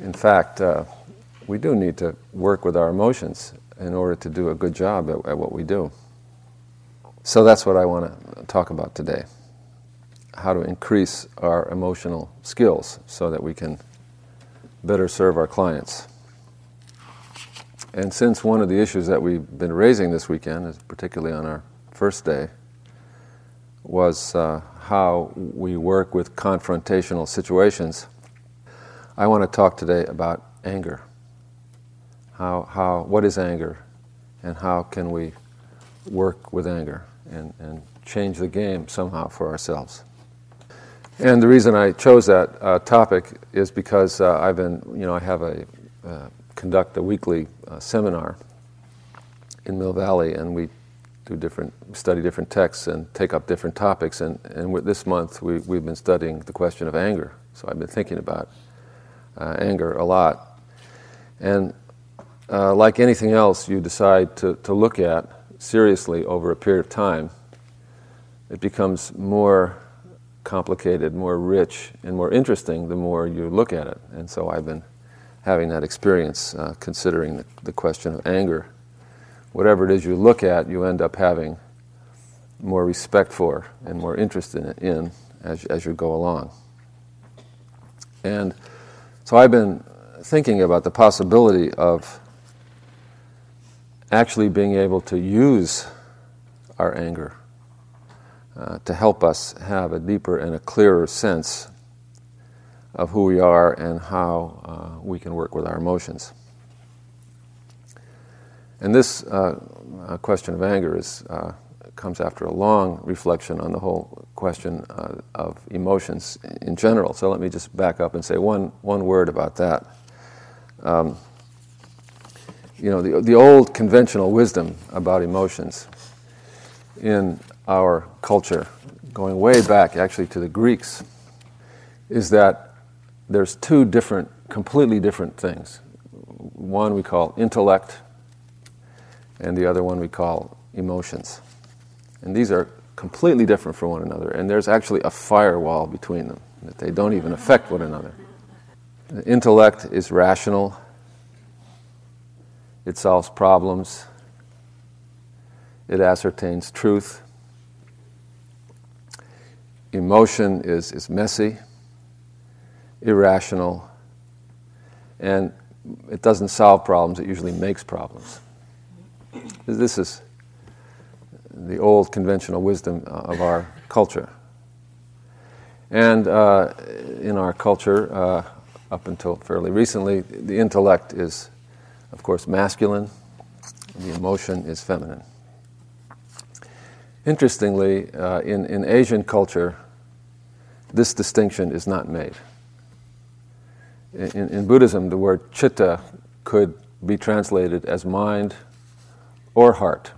in fact, uh, we do need to work with our emotions in order to do a good job at, at what we do. So that's what I want to talk about today how to increase our emotional skills so that we can better serve our clients. And since one of the issues that we've been raising this weekend, is particularly on our first day, was uh, how we work with confrontational situations, I want to talk today about anger. How, how, what is anger, and how can we work with anger and, and change the game somehow for ourselves? And the reason I chose that uh, topic is because uh, I've been, you know, I have a uh, conduct a weekly uh, seminar in Mill Valley, and we do different, study different texts and take up different topics. And, and this month, we, we've been studying the question of anger. So I've been thinking about uh, anger a lot. And uh, like anything else, you decide to, to look at seriously over a period of time, it becomes more complicated, more rich, and more interesting the more you look at it. And so I've been having that experience uh, considering the, the, question of anger. Whatever it is you look at, you end up having more respect for and more interest in, in as, as you go along. And so I've been thinking about the possibility of actually being able to use our anger uh, to help us have a deeper and a clearer sense of who we are and how uh, we can work with our emotions. And this uh, uh question of anger is, uh, comes after a long reflection on the whole question of emotions in general. So let me just back up and say one, one word about that. Um, you know, the, the old conventional wisdom about emotions in our culture, going way back actually to the Greeks, is that there's two different, completely different things. One we call intellect, and the other one we call emotions. And these are completely different from one another, and there's actually a firewall between them, that they don't even affect one another. The intellect is rational, it solves problems, it ascertains truth, emotion is, is messy, irrational, and it doesn't solve problems, it usually makes problems. This is the old conventional wisdom uh, of our culture. And uh, in our culture, uh, up until fairly recently, the intellect is, of course, masculine, the emotion is feminine. Interestingly, uh, in, in Asian culture, this distinction is not made. In, in, Buddhism, the word chitta could be translated as mind or heart.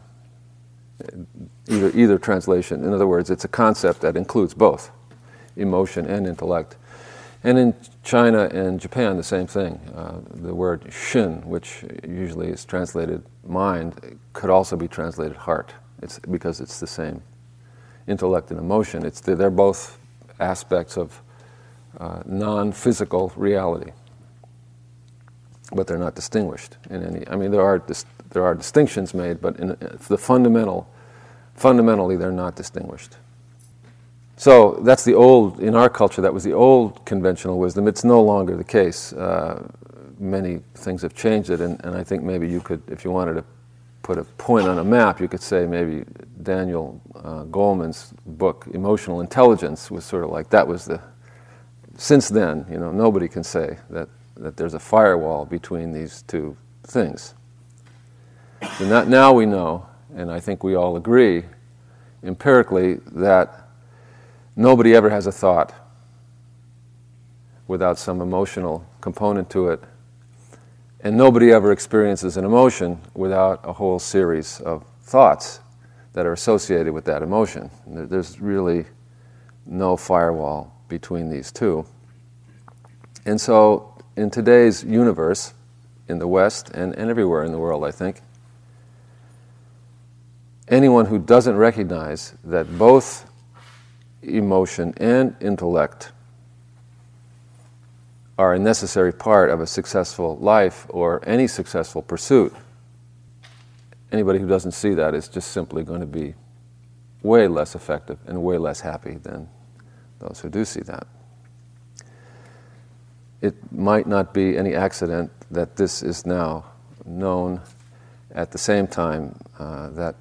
Either, either translation. In other words, it's a concept that includes both emotion and intellect. And in China and Japan, the same thing. Uh, the word shin, which usually is translated mind, could also be translated heart. It's because it's the same intellect and emotion. It's the, they're both aspects of uh, non physical reality. But they're not distinguished in any. I mean, there are, there are distinctions made, but in the fundamental, fundamentally, they're not distinguished. So that's the old, in our culture, that was the old conventional wisdom. It's no longer the case. Uh, many things have changed it, and, and I think maybe you could, if you wanted to put a point on a map, you could say maybe Daniel uh, Goleman's book, Emotional Intelligence, was sort of like that was the. Since then, you know, nobody can say that, that there's a firewall between these two things. Not, now we know, and I think we all agree empirically, that nobody ever has a thought without some emotional component to it and nobody ever experiences an emotion without a whole series of thoughts that are associated with that emotion. There's really no firewall between these two. And so, in today's universe, in the West and, and everywhere in the world, I think, anyone who doesn't recognize that both emotion and intellect are a necessary part of a successful life or any successful pursuit. Anybody who doesn't see that is just simply going to be way less effective and way less happy than those who do see that. It might not be any accident that this is now known at the same time uh, that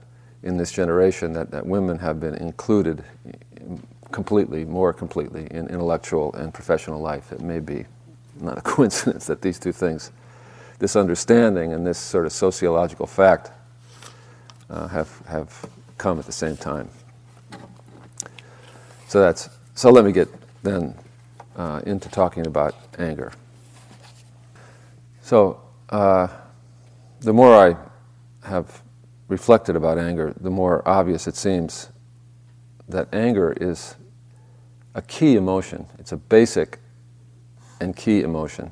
in this generation that, that women have been included completely, more completely, in intellectual and professional life. It may be not a coincidence that these two things, this understanding and this sort of sociological fact, uh, have, have come at the same time. So that's so. Let me get then uh, into talking about anger. So uh, the more I have reflected about anger, the more obvious it seems that anger is a key emotion. It's a basic and key emotion.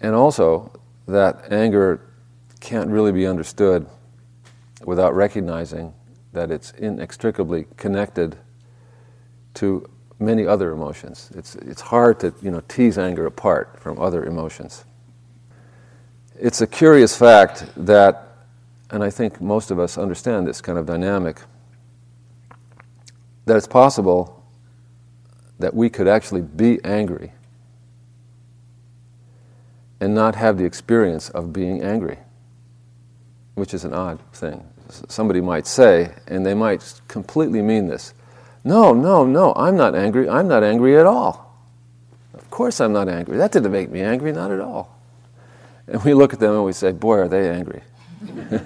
And also that anger can't really be understood without recognizing that it's inextricably connected to many other emotions. It's, it's hard to you know, tease anger apart from other emotions. It's a curious fact that, and I think most of us understand this kind of dynamic, that it's possible that we could actually be angry and not have the experience of being angry, which is an odd thing. Somebody might say, and they might completely mean this no, no, no, I'm not angry. I'm not angry at all. Of course I'm not angry. That didn't make me angry, not at all. And we look at them and we say, boy, are they angry.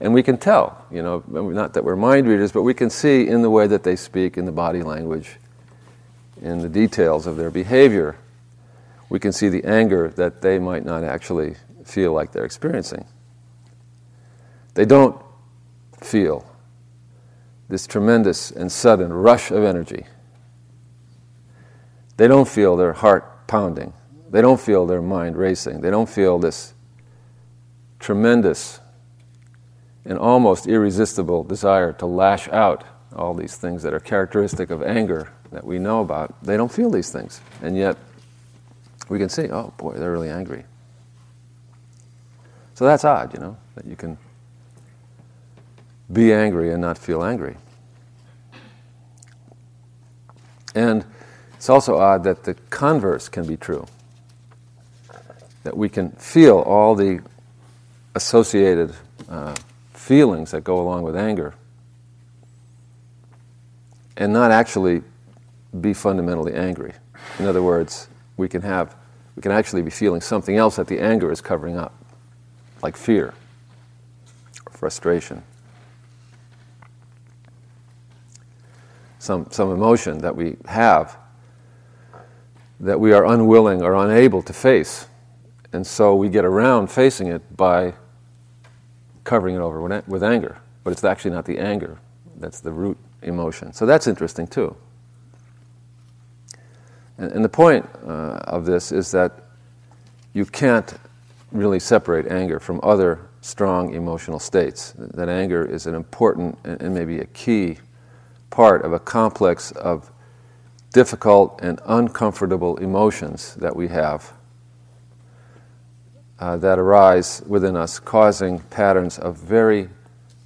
and we can tell, you know, not that we're mind readers, but we can see in the way that they speak, in the body language, in the details of their behavior, we can see the anger that they might not actually feel like they're experiencing. They don't feel this tremendous and sudden rush of energy. They don't feel their heart pounding. They don't feel their mind racing. They don't feel this tremendous and almost irresistible desire to lash out all these things that are characteristic of anger that we know about. They don't feel these things. And yet, we can see, oh boy, they're really angry. So that's odd, you know, that you can be angry and not feel angry. And it's also odd that the converse can be true. That we can feel all the associated uh, feelings that go along with anger and not actually be fundamentally angry. In other words, we can have we can actually be feeling something else that the anger is covering up, like fear or frustration. some, some emotion that we have that we are unwilling or unable to face. And so we get around facing it by covering it over with anger. But it's actually not the anger, that's the root emotion. So that's interesting too. And, and the point uh, of this is that you can't really separate anger from other strong emotional states. That anger is an important and, and maybe a key part of a complex of difficult and uncomfortable emotions that we have uh, that arise within us, causing patterns of very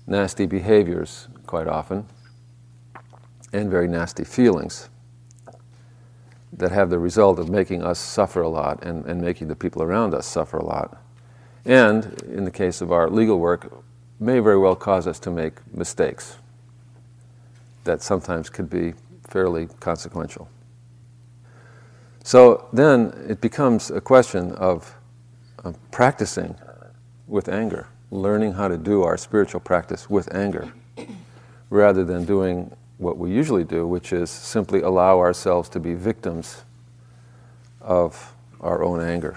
nasty behaviors quite often and very nasty feelings that have the result of making us suffer a lot and, and making the people around us suffer a lot. And in the case of our legal work, may very well cause us to make mistakes that sometimes could be fairly consequential. So then it becomes a question of uh, practicing with anger, learning how to do our spiritual practice with anger, rather than doing what we usually do, which is simply allow ourselves to be victims of our own anger.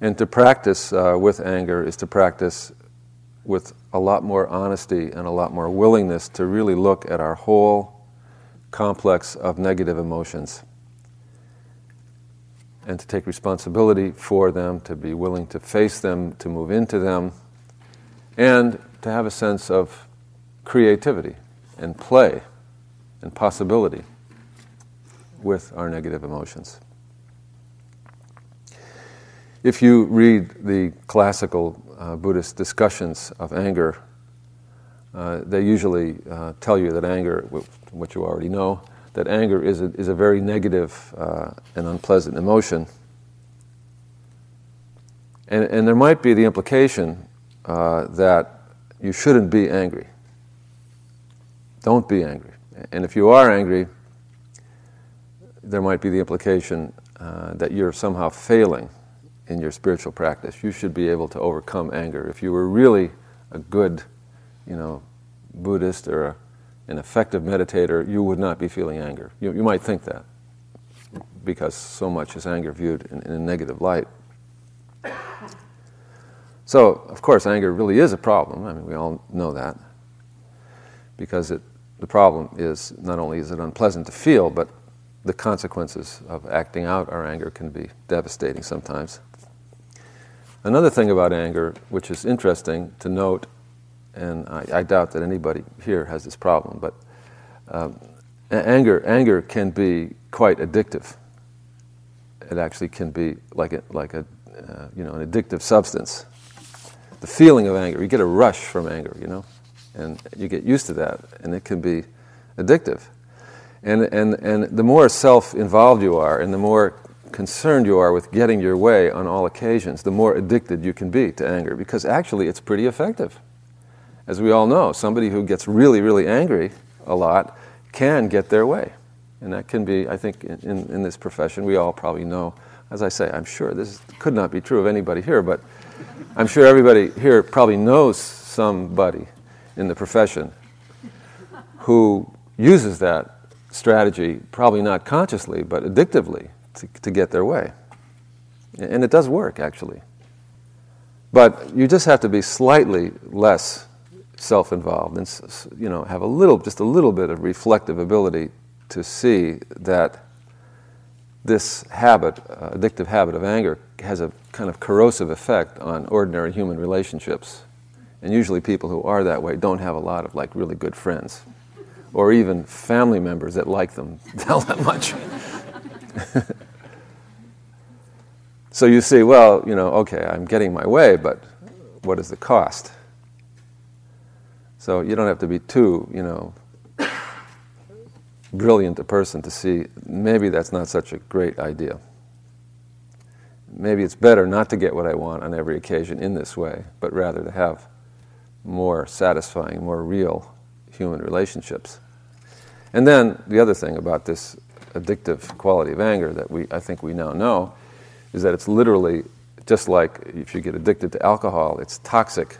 And to practice uh, with anger is to practice with a lot more honesty and a lot more willingness to really look at our whole complex of negative emotions and to take responsibility for them, to be willing to face them, to move into them, and to have a sense of creativity and play and possibility with our negative emotions. If you read the classical uh, Buddhist discussions of anger, uh, they usually uh, tell you that anger, what you already know, that anger is a, is a very negative uh, and unpleasant emotion. And, and there might be the implication uh, that you shouldn't be angry. Don't be angry. And if you are angry, there might be the implication uh, that you're somehow failing in your spiritual practice. You should be able to overcome anger. If you were really a good, you know, Buddhist or a, an effective meditator, you would not be feeling anger. You, you might think that because so much is anger viewed in, in a negative light. So, of course, anger really is a problem. I mean, we all know that. Because it, the problem is not only is it unpleasant to feel, but the consequences of acting out our anger can be devastating sometimes. Another thing about anger, which is interesting to note, and I, I doubt that anybody here has this problem, but um, anger, anger can be quite addictive. It actually can be like a, like a uh, you know, an addictive substance the feeling of anger. You get a rush from anger, you know, and you get used to that, and it can be addictive. And, and, and the more self involved you are, and the more concerned you are with getting your way on all occasions, the more addicted you can be to anger, because actually it's pretty effective. As we all know, somebody who gets really, really angry a lot can get their way. And that can be, I think, in, in this profession, we all probably know. As I say, I'm sure this could not be true of anybody here, but I'm sure everybody here probably knows somebody in the profession who uses that strategy, probably not consciously, but addictively, to, to get their way. And it does work, actually. But you just have to be slightly less self involved and you know, have a little, just a little bit of reflective ability to see that this habit, uh, addictive habit of anger, has a kind of corrosive effect on ordinary human relationships. And usually, people who are that way don't have a lot of like really good friends, or even family members that like them all that much. so you see, well, you know, okay, I'm getting my way, but what is the cost? So you don't have to be too, you know, brilliant a person to see maybe that's not such a great idea. Maybe it's better not to get what I want on every occasion in this way, but rather to have more satisfying, more real human relationships. And then the other thing about this addictive quality of anger that we, I think we now know is that it's literally just like if you get addicted to alcohol, it's toxic.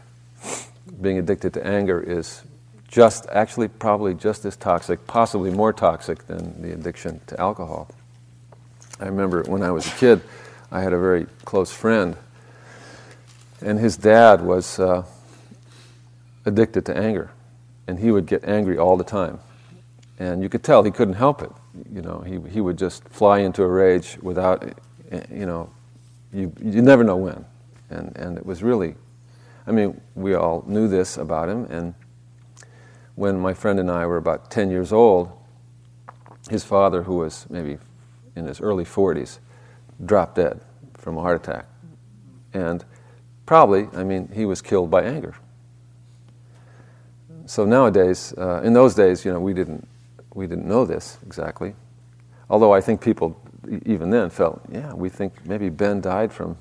Being addicted to anger is just actually probably just as toxic, possibly more toxic than the addiction to alcohol. I remember when I was a kid, I had a very close friend, and his dad was uh, addicted to anger, and he would get angry all the time, and you could tell he couldn't help it. You know, he he would just fly into a rage without, you know, you you never know when, and and it was really, I mean, we all knew this about him, and when my friend and I were about 10 years old, his father, who was maybe in his early 40s, dropped dead from a heart attack. And probably, I mean, he was killed by anger. So nowadays, uh, in those days, you know, we didn't, we didn't know this exactly. Although I think people even then felt, yeah, we think maybe Ben died from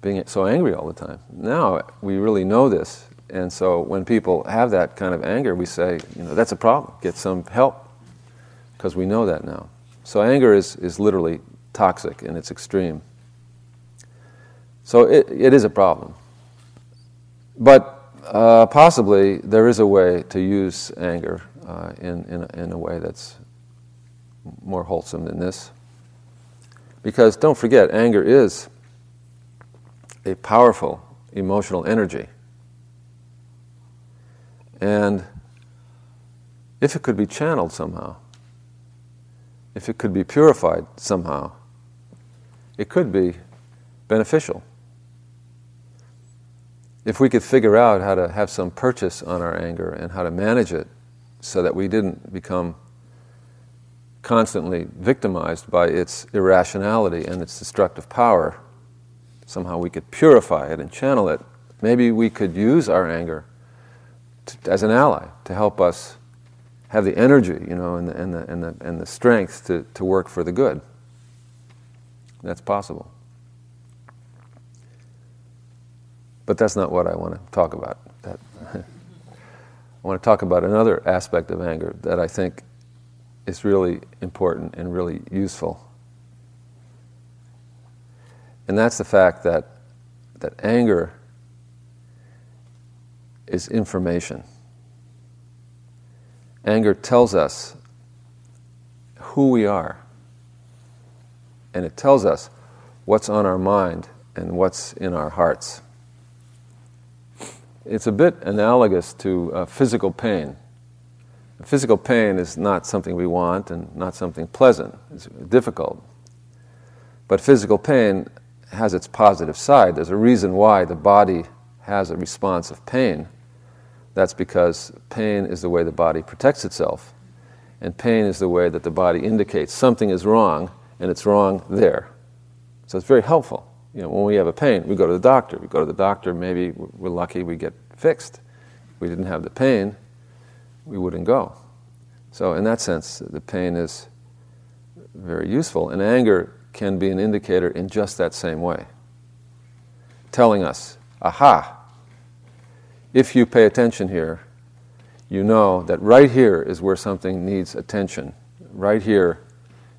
being so angry all the time. Now we really know this and so when people have that kind of anger, we say, you know, that's a problem. Get some help because we know that now. So anger is, is literally toxic in its extreme. So it, it is a problem. But uh, possibly there is a way to use anger uh, in, in, in a way that's more wholesome than this. Because don't forget, anger is a powerful emotional energy. And if it could be channeled somehow, if it could be purified somehow, it could be beneficial. If we could figure out how to have some purchase on our anger and how to manage it so that we didn't become constantly victimized by its irrationality and its destructive power. Somehow we could purify it and channel it. Maybe we could use our anger to, as an ally to help us have the energy, you know, and the, and the, and the, and the strength to, to work for the good. That's possible. But that's not what I want to talk about. That I want to talk about another aspect of anger that I think is really important and really useful. And that's the fact that, that anger is information. Anger tells us who we are, and it tells us what's on our mind and what's in our hearts. It's a bit analogous to uh, physical pain. Physical pain is not something we want and not something pleasant. It's difficult. But physical pain has its positive side. There's a reason why the body has a response of pain. That's because pain is the way the body protects itself. And pain is the way that the body indicates something is wrong, and it's wrong there. So it's very helpful. You know, when we have a pain, we go to the doctor. We go to the doctor, maybe we're lucky we get fixed. If we didn't have the pain, we wouldn't go. So, in that sense, the pain is very useful. And anger can be an indicator in just that same way, telling us, aha, if you pay attention here, you know that right here is where something needs attention. Right here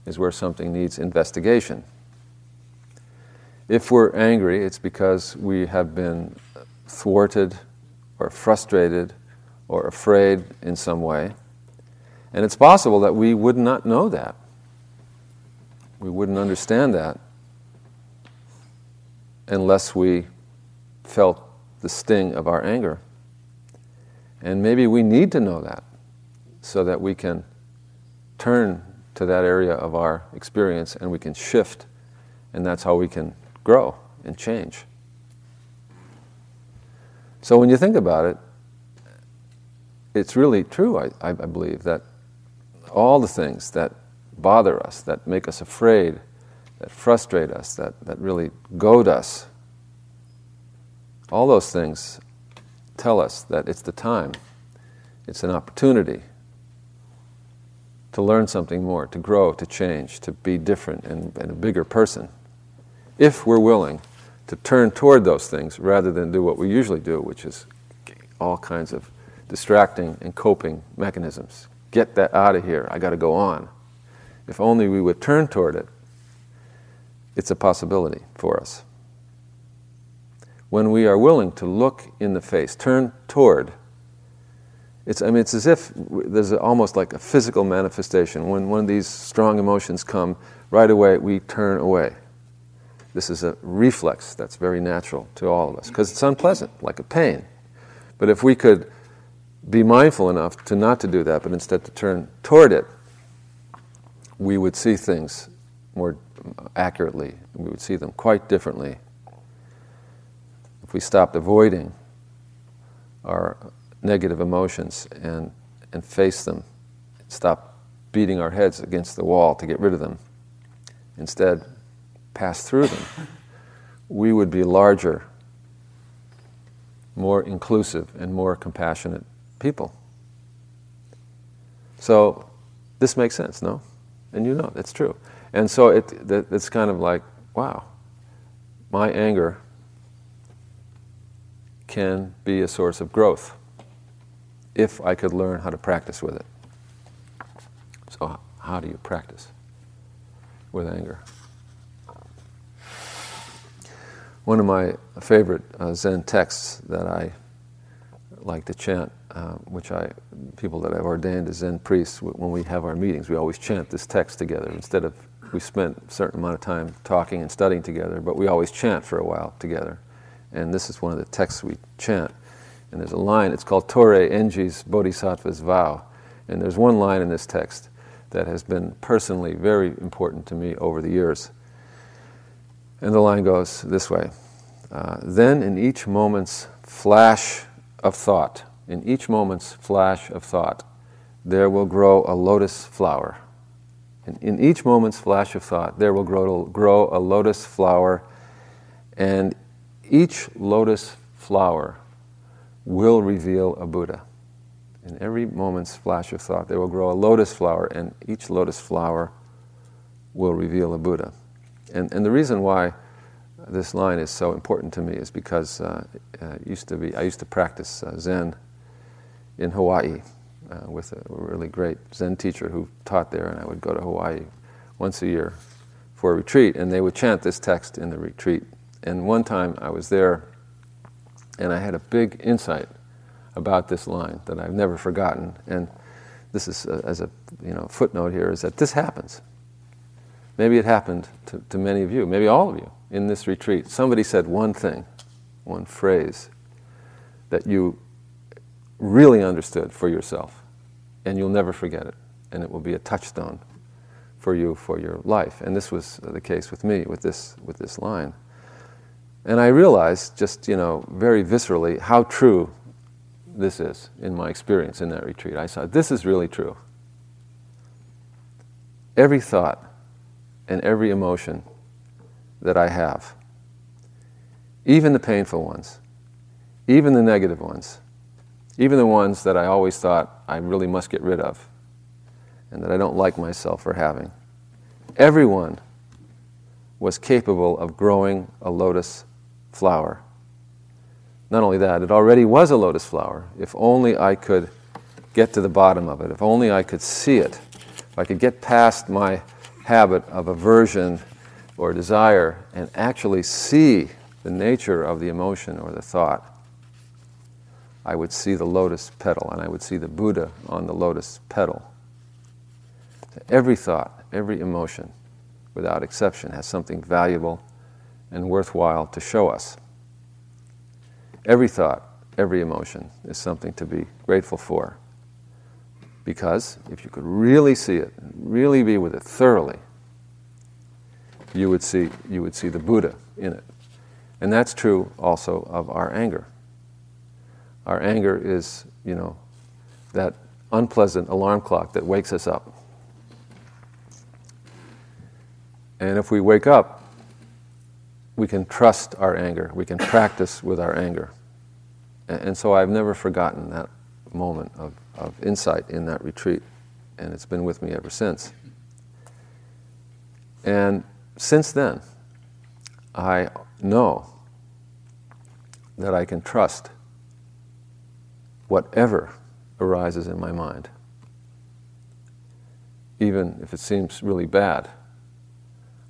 is where something needs investigation. If we're angry, it's because we have been thwarted or frustrated or afraid in some way. And it's possible that we would not know that. We wouldn't understand that unless we felt the sting of our anger. And maybe we need to know that so that we can turn to that area of our experience and we can shift, and that's how we can grow and change. So when you think about it, it's really true, I, I believe, that all the things that bother us, that make us afraid, that frustrate us, that, that really goad us, all those things tell us that it's the time, it's an opportunity to learn something more, to grow, to change, to be different and, and a bigger person. If we're willing to turn toward those things rather than do what we usually do, which is all kinds of distracting and coping mechanisms. Get that out of here. I got to go on. If only we would turn toward it, it's a possibility for us. When we are willing to look in the face, turn toward, it's, I mean, it's as if there's almost like a physical manifestation. When one of these strong emotions come, right away we turn away. This is a reflex that's very natural to all of us because it's unpleasant, like a pain. But if we could be mindful enough to not to do that, but instead to turn toward it, we would see things more accurately. We would see them quite differently. If we stopped avoiding our negative emotions and, and face them, stop beating our heads against the wall to get rid of them. Instead, pass through them, we would be larger, more inclusive, and more compassionate people. So this makes sense, no? And you know that's true. And so it, it's kind of like, wow, my anger can be a source of growth if I could learn how to practice with it. So, how do you practice with anger? One of my favorite uh, Zen texts that I like to chant, uh, which I people that I've ordained as Zen priests, when we have our meetings, we always chant this text together. Instead of we spent a certain amount of time talking and studying together, but we always chant for a while together. And this is one of the texts we chant. And there's a line. It's called Torei Enji's Bodhisattva's Vow. And there's one line in this text that has been personally very important to me over the years. And the line goes this way uh, Then in each moment's flash of thought, in each moment's flash of thought, there will grow a lotus flower. In, in each moment's flash of thought, there will grow, grow a lotus flower, and each lotus flower will reveal a Buddha. In every moment's flash of thought, there will grow a lotus flower, and each lotus flower will reveal a Buddha. And, and the reason why this line is so important to me is because uh, uh, used to be, I used to practice uh, Zen in Hawaii uh, with a really great Zen teacher who taught there, and I would go to Hawaii once a year for a retreat, and they would chant this text in the retreat. And one time I was there, and I had a big insight about this line that I've never forgotten. And this is, uh, as a you know, footnote here, is that this happens. Maybe it happened to, to many of you, maybe all of you in this retreat. Somebody said one thing, one phrase that you really understood for yourself, and you'll never forget it, and it will be a touchstone for you for your life. And this was the case with me with this, with this line. And I realized, just you know, very viscerally, how true this is in my experience in that retreat. I saw this is really true. Every thought and every emotion that I have, even the painful ones, even the negative ones, even the ones that I always thought I really must get rid of and that I don't like myself for having. Everyone was capable of growing a lotus flower. Not only that, it already was a lotus flower. If only I could get to the bottom of it, if only I could see it, if I could get past my habit of aversion or desire and actually see the nature of the emotion or the thought, I would see the lotus petal and I would see the Buddha on the lotus petal. Every thought, every emotion, without exception, has something valuable and worthwhile to show us. Every thought, every emotion is something to be grateful for. Because if you could really see it, really be with it thoroughly, you would see, you would see the Buddha in it. And that's true also of our anger. Our anger is, you know, that unpleasant alarm clock that wakes us up. And if we wake up, we can trust our anger, we can practice with our anger. And, so I've never forgotten that moment of, of insight in that retreat, and it's been with me ever since. And since then, I know that I can trust whatever arises in my mind, even if it seems really bad.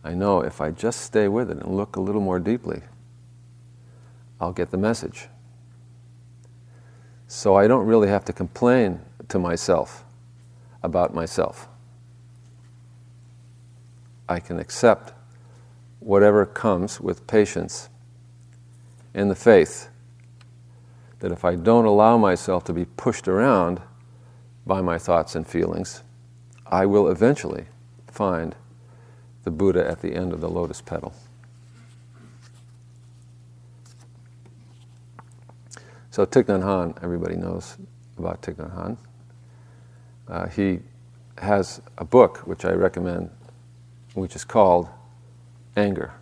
I know if I just stay with it and look a little more deeply, I'll get the message. So I don't really have to complain to myself about myself. I can accept whatever comes with patience and the faith that if I don't allow myself to be pushed around by my thoughts and feelings, I will eventually find the Buddha at the end of the lotus petal. So Thich Nhat Hanh, everybody knows about Thich Nhat Hanh. Uh, he has a book which I recommend, which is called Anger.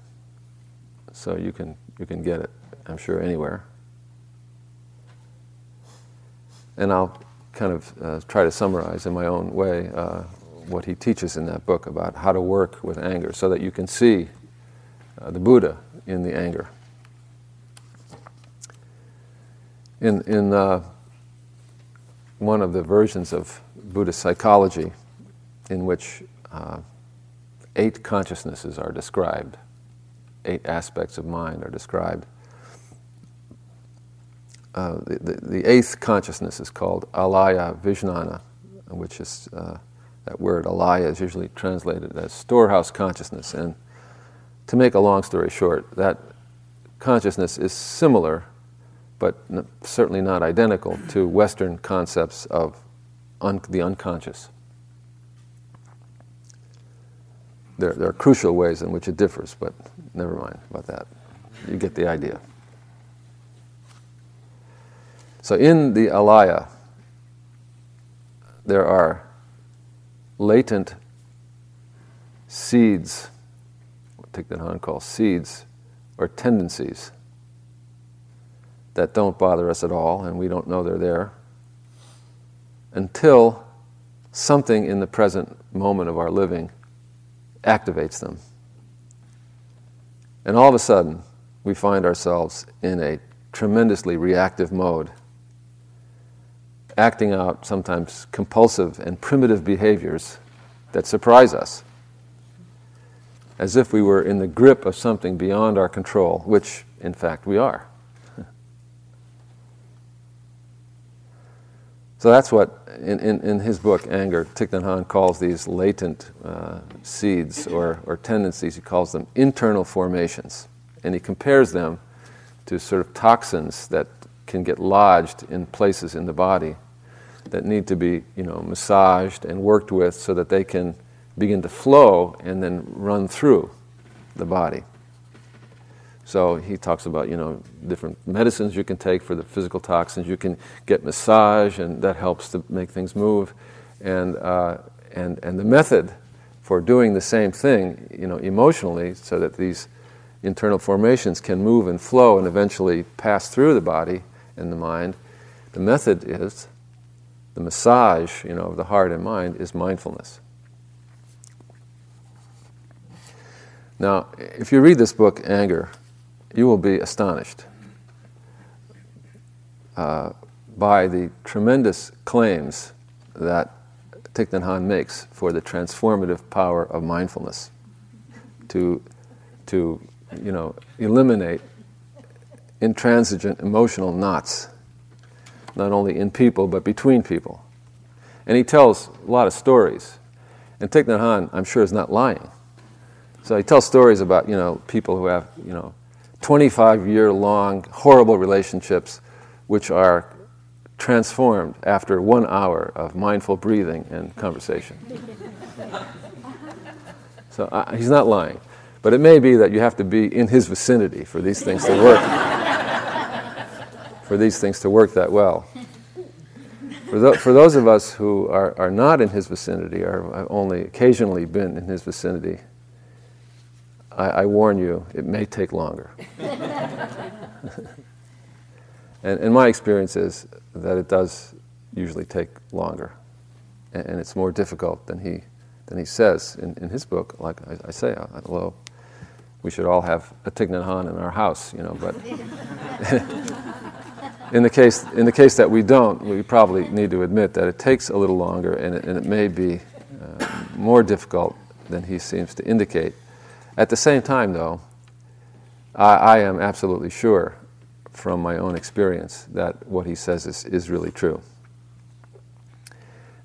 So you can you can get it, I'm sure, anywhere. And I'll kind of uh, try to summarize in my own way uh, what he teaches in that book about how to work with anger so that you can see uh, the Buddha in the anger. In, in uh, one of the versions of Buddhist psychology, in which uh, eight consciousnesses are described, eight aspects of mind are described. Uh, the, the, the, eighth consciousness is called alaya vijnana, which is uh, that word alaya is usually translated as storehouse consciousness. And to make a long story short, that consciousness is similar, but n- certainly not identical, to Western concepts of un- the unconscious. There, there are crucial ways in which it differs, but never mind about that. You get the idea. So in the alaya, there are latent seeds, what Thich calls seeds, or tendencies that don't bother us at all and we don't know they're there until something in the present moment of our living activates them. And all of a sudden, we find ourselves in a tremendously reactive mode, acting out sometimes compulsive and primitive behaviors that surprise us, as if we were in the grip of something beyond our control, which in fact we are. So that's what, in, in, in his book, Anger, Thich Nhat Hanh calls these latent uh, seeds or, or tendencies. He calls them internal formations. And he compares them to sort of toxins that can get lodged in places in the body that need to be, you know, massaged and worked with so that they can begin to flow and then run through the body. So he talks about, you know, different medicines you can take for the physical toxins. You can get massage, and that helps to make things move. And, uh, and, and the method for doing the same thing, you know, emotionally, so that these internal formations can move and flow and eventually pass through the body and the mind, the method is, the massage, you know, of the heart and mind is mindfulness. Now, if you read this book, Anger, you will be astonished uh, by the tremendous claims that Thich Nhat Hanh makes for the transformative power of mindfulness to, to you know, eliminate intransigent emotional knots, not only in people but between people. And he tells a lot of stories. And Thich Nhat Hanh, I'm sure, is not lying. So he tells stories about, you know, people who have, you know, 25 year long horrible relationships which are transformed after one hour of mindful breathing and conversation. so uh, he's not lying. But it may be that you have to be in his vicinity for these things to work. For these things to work that well. For, for those of us who are, are not in his vicinity, or have only occasionally been in his vicinity, I, I warn you, it may take longer. and, and my experience is that it does usually take longer. And, and it's more difficult than he, than he says in, in his book. Like I, I say, although we should all have a Thich Hanh in our house, you know, but in, the case, in the case that we don't, we probably need to admit that it takes a little longer and it, and it may be uh, more difficult than he seems to indicate. At the same time, though, I, I, am absolutely sure from my own experience that what he says is, is really true.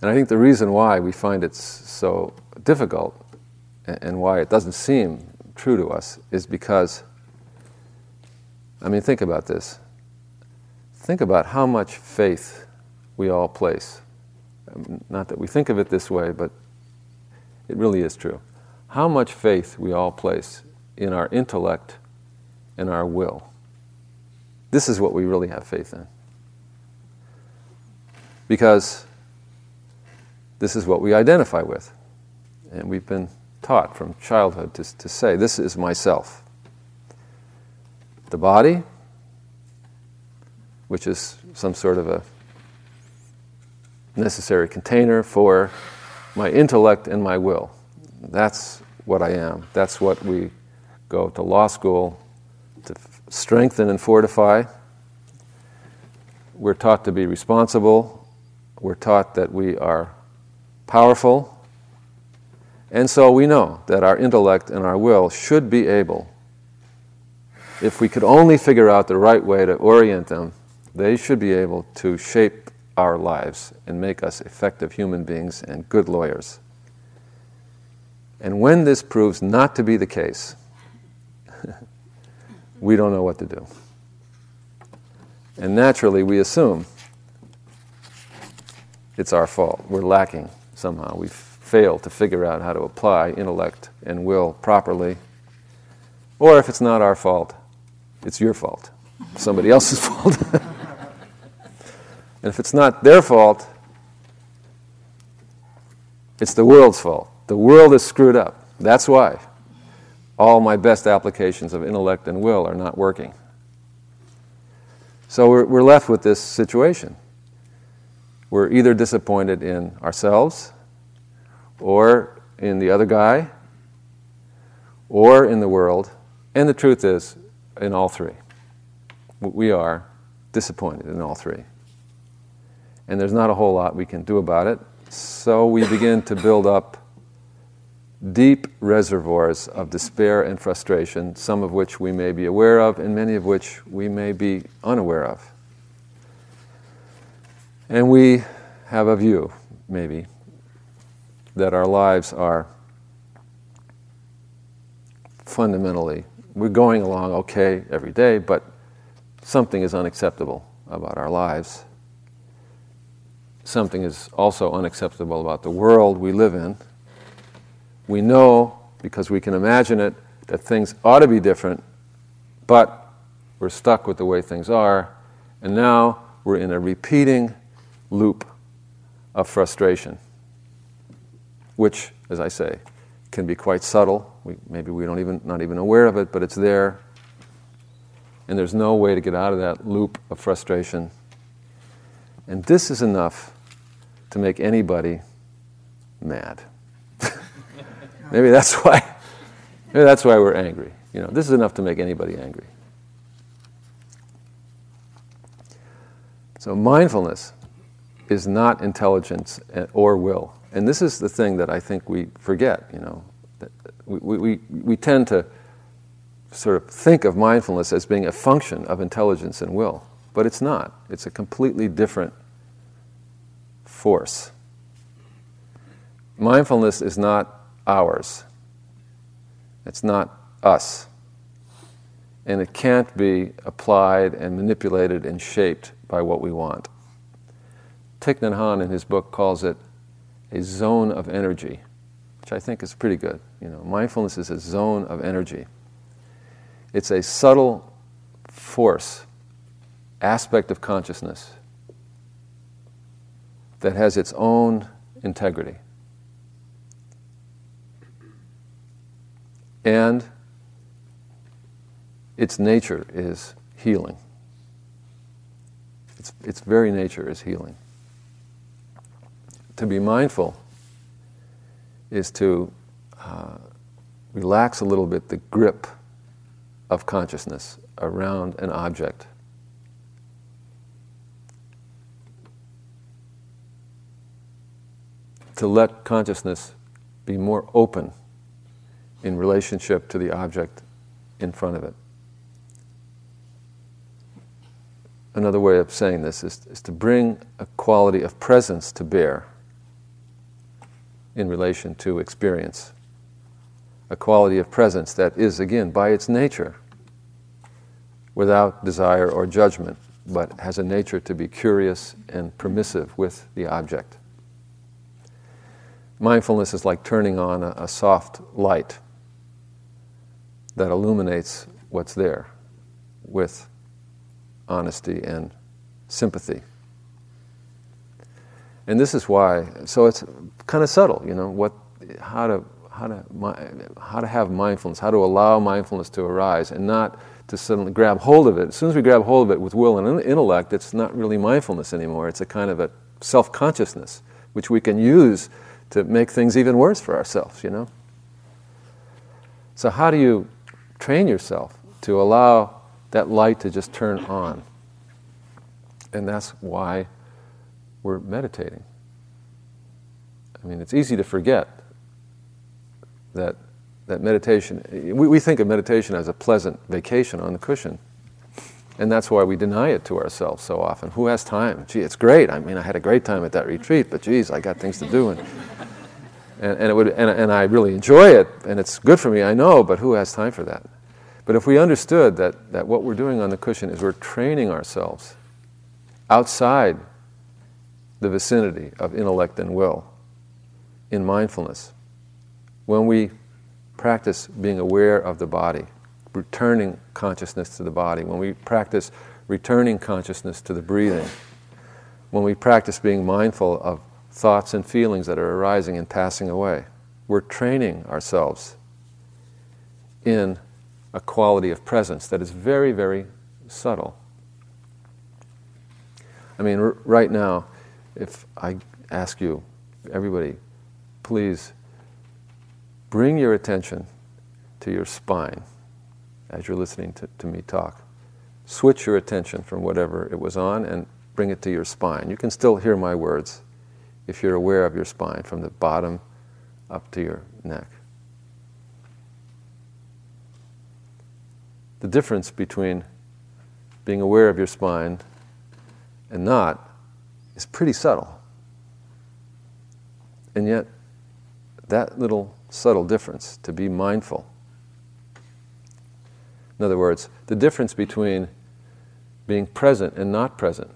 And I think the reason why we find it so difficult and why it doesn't seem true to us is because, I mean, think about this. Think about how much faith we all place. Um, not that we think of it this way, but it really is true how much faith we all place in our intellect and our will. This is what we really have faith in. Because this is what we identify with. And we've been taught from childhood to, to say, This is myself. The body, which is some sort of a necessary container for my intellect and my will. That's what I am. That's what we go to law school to strengthen and fortify. We're taught to be responsible. We're taught that we are powerful. And so we know that our intellect and our will should be able, if we could only figure out the right way to orient them, they should be able to shape our lives and make us effective human beings and good lawyers. And when this proves not to be the case, we don't know what to do. And naturally, we assume it's our fault. We're lacking somehow. We've failed to figure out how to apply intellect and will properly. Or if it's not our fault, it's your fault, somebody else's fault. and if it's not their fault, it's the world's fault. The world is screwed up. That's why all my best applications of intellect and will are not working. So we're, we're left with this situation. We're either disappointed in ourselves, or in the other guy, or in the world, and the truth is, in all three. We are disappointed in all three. And there's not a whole lot we can do about it, so we begin to build up deep reservoirs of despair and frustration, some of which we may be aware of, and many of which we may be unaware of. And we have a view, maybe, that our lives are fundamentally, we're going along okay every day, but something is unacceptable about our lives. Something is also unacceptable about the world we live in we know, because we can imagine it, that things ought to be different, but we're stuck with the way things are, and now we're in a repeating loop of frustration, which, as I say, can be quite subtle. We, maybe we don't even not even aware of it, but it's there, and there's no way to get out of that loop of frustration. And this is enough to make anybody mad. Maybe that's why. Maybe that's why we're angry. You know, this is enough to make anybody angry. So mindfulness is not intelligence or will. And this is the thing that I think we forget, you know. We, we, we tend to sort of think of mindfulness as being a function of intelligence and will, but it's not. It's a completely different force. Mindfulness is not ours. It's not us. And it can't be applied and manipulated and shaped by what we want. Thich Nhat Hanh, in his book, calls it a zone of energy, which I think is pretty good. You know, mindfulness is a zone of energy. It's a subtle force, aspect of consciousness that has its own integrity. And its nature is healing. Its, its very nature is healing. To be mindful is to uh, relax a little bit the grip of consciousness around an object. To let consciousness be more open in relationship to the object in front of it. Another way of saying this is, is to bring a quality of presence to bear in relation to experience. A quality of presence that is, again, by its nature, without desire or judgment, but has a nature to be curious and permissive with the object. Mindfulness is like turning on a, a soft light that illuminates what's there with honesty and sympathy. And this is why, so it's kind of subtle, you know, what, how to, how to, how to have mindfulness, how to allow mindfulness to arise and not to suddenly grab hold of it. As soon as we grab hold of it with will and intellect, it's not really mindfulness anymore. It's a kind of a self consciousness, which we can use to make things even worse for ourselves, you know? So, how do you train yourself to allow that light to just turn on. And that's why we're meditating. I mean, it's easy to forget that, that meditation, we, we think of meditation as a pleasant vacation on the cushion. And that's why we deny it to ourselves so often. Who has time? Gee, it's great. I mean, I had a great time at that retreat, but geez, I got things to do. And, and, and, it would, and, and I really enjoy it, and it's good for me, I know, but who has time for that? But if we understood that, that what we're doing on the cushion is we're training ourselves outside the vicinity of intellect and will in mindfulness, when we practice being aware of the body, returning consciousness to the body, when we practice returning consciousness to the breathing, when we practice being mindful of thoughts and feelings that are arising and passing away. we're training ourselves in a quality of presence that is very, very subtle. I mean, r- right now, if I ask you, everybody, please bring your attention to your spine as you're listening to, to me talk. Switch your attention from whatever it was on and bring it to your spine. You can still hear my words if you're aware of your spine from the bottom up to your neck. The difference between being aware of your spine and not is pretty subtle. And yet, that little subtle difference, to be mindful. In other words, the difference between being present and not present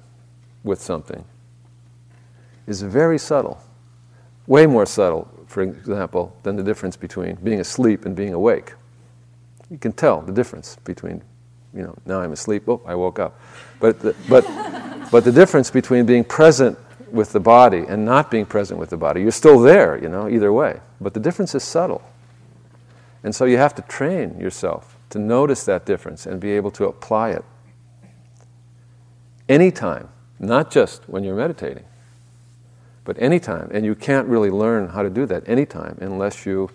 with something is very subtle. Way more subtle, for example, than the difference between being asleep and being awake. You can tell the difference between, you know, now I'm asleep, oh, I woke up. But the, but, but the difference between being present with the body and not being present with the body, you're still there, you know, either way. But the difference is subtle. And so you have to train yourself to notice that difference and be able to apply it anytime, not just when you're meditating, but anytime. And you can't really learn how to do that anytime unless you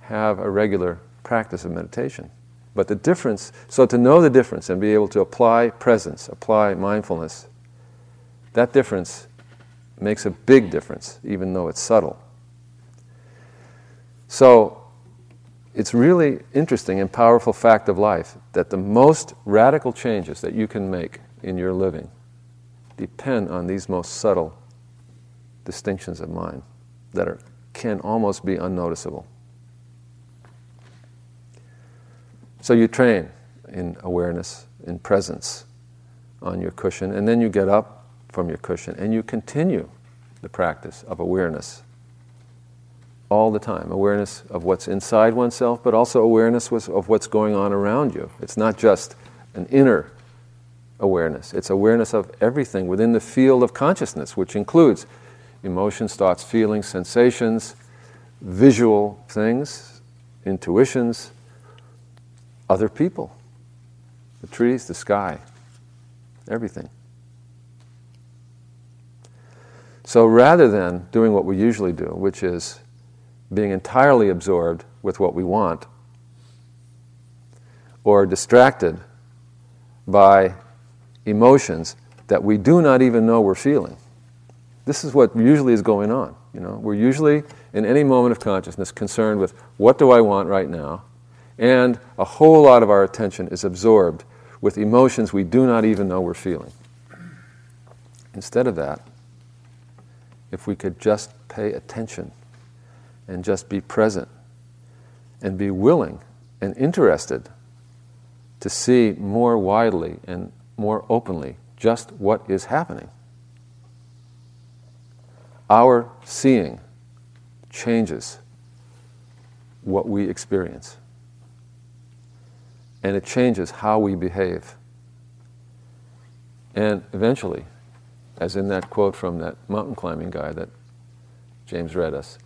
have a regular practice of meditation. But the difference, so to know the difference and be able to apply presence, apply mindfulness, that difference makes a big difference, even though it's subtle. So, it's really interesting and powerful fact of life that the most radical changes that you can make in your living depend on these most subtle distinctions of mind that are, can almost be unnoticeable. So you train in awareness, in presence on your cushion, and then you get up from your cushion and you continue the practice of awareness all the time awareness of what's inside oneself, but also awareness of what's going on around you. It's not just an inner awareness, it's awareness of everything within the field of consciousness, which includes emotions, thoughts, feelings, sensations, visual things, intuitions, other people, the trees, the sky, everything. So rather than doing what we usually do, which is being entirely absorbed with what we want, or distracted by emotions that we do not even know we're feeling. This is what usually is going on. You know, we're usually in any moment of consciousness concerned with what do I want right now, and a whole lot of our attention is absorbed with emotions we do not even know we're feeling. Instead of that, if we could just pay attention and just be present and be willing and interested to see more widely and more openly just what is happening. Our seeing changes what we experience, and it changes how we behave. And eventually, as in that quote from that mountain climbing guy that James read us,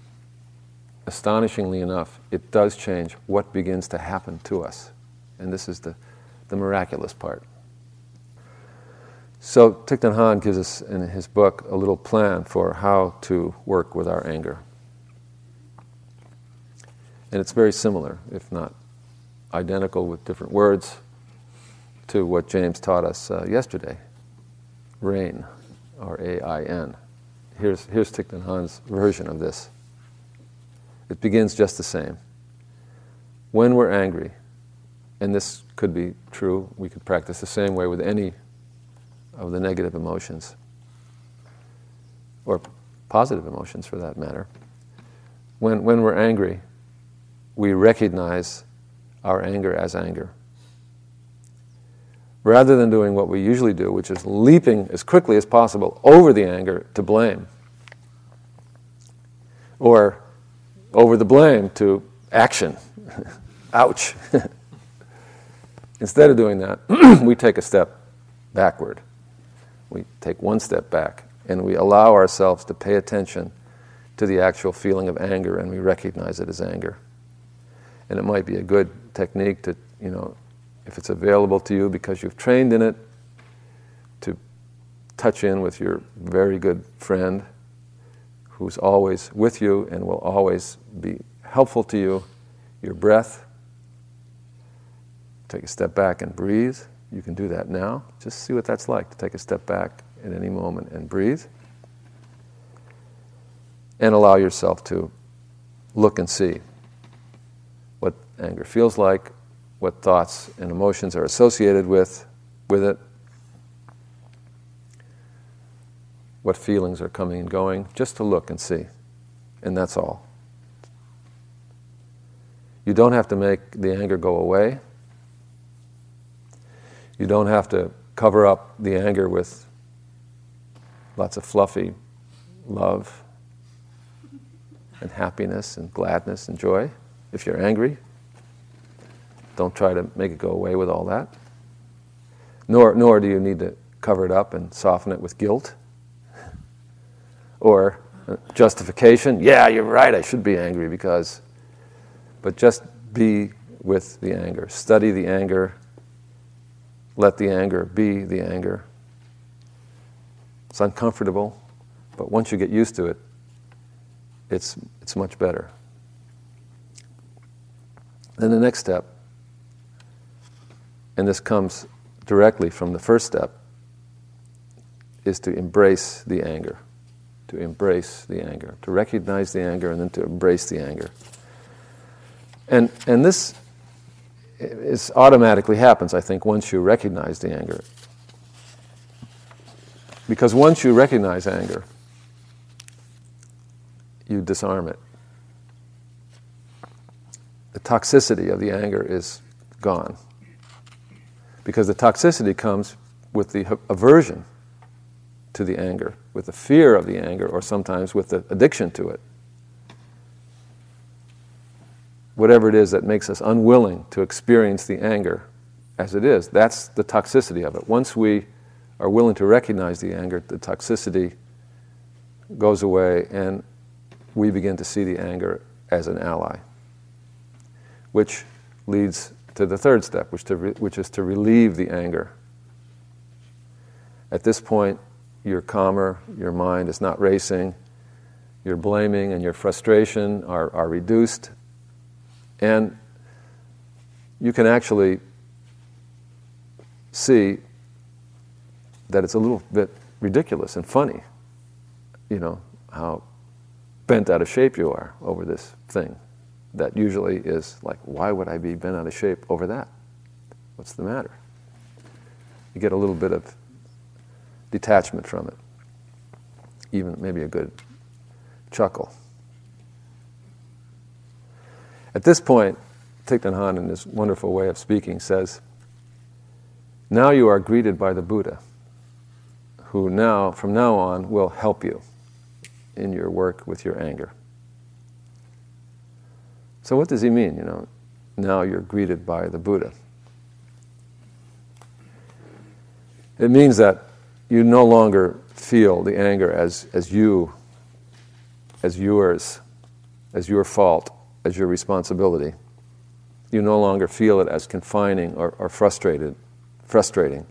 astonishingly enough, it does change what begins to happen to us. And this is the, the miraculous part. So Thich Nhat Hanh gives us in his book a little plan for how to work with our anger. And it's very similar, if not identical with different words, to what James taught us uh, yesterday. Rain, R A I N. Here's, here's Thich Nhat Hanh's version of this. It begins just the same. When we're angry, and this could be true, we could practice the same way with any of the negative emotions, or positive emotions for that matter. When, when we're angry, we recognize our anger as anger. Rather than doing what we usually do, which is leaping as quickly as possible over the anger to blame, or over the blame to action. Ouch. Instead of doing that, we take a step backward. We take one step back and we allow ourselves to pay attention to the actual feeling of anger and we recognize it as anger. And it might be a good technique to, you know, if it's available to you because you've trained in it, to touch in with your very good friend who's always with you and will always be helpful to you, your breath. Take a step back and breathe. You can do that now. Just see what that's like to take a step back at any moment and breathe. And allow yourself to look and see what anger feels like, what thoughts and emotions are associated with, with it, what feelings are coming and going, just to look and see. And that's all. You don't have to make the anger go away. You don't have to cover up the anger with lots of fluffy love and happiness and gladness and joy. If you're angry, don't try to make it go away with all that. Nor, nor do you need to cover it up and soften it with guilt or uh, justification. Yeah, you're right, I should be angry because. But just be with the anger. Study the anger let the anger be the anger. It's uncomfortable, but once you get used to it, it's, it's much better. Then the next step, and this comes directly from the first step, is to embrace the anger. To embrace the anger, to recognize the anger, and then to embrace the anger. And, and this it automatically happens, I think, once you recognize the anger. Because once you recognize anger, you disarm it. The toxicity of the anger is gone. Because the toxicity comes with the aversion to the anger, with the fear of the anger, or sometimes with the addiction to it. Whatever it is that makes us unwilling to experience the anger as it is. That's the toxicity of it. Once we are willing to recognize the anger, the toxicity goes away and we begin to see the anger as an ally, which leads to the third step, which, to re- which is to relieve the anger. At this point, you're calmer, your mind is not racing, your blaming and your frustration are, are reduced, and you can actually see that it's a little bit ridiculous and funny, you know, how bent out of shape you are over this thing that usually is like, why would I be bent out of shape over that? What's the matter? You get a little bit of detachment from it, even maybe a good chuckle. At this point, Thich Nhat Hanh, in his wonderful way of speaking, says, Now you are greeted by the Buddha, who now, from now on, will help you in your work with your anger. So, what does he mean? You know, now you're greeted by the Buddha. It means that you no longer feel the anger as, as you, as yours, as your fault, as your responsibility. You no longer feel it as confining or, or frustrated, frustrating.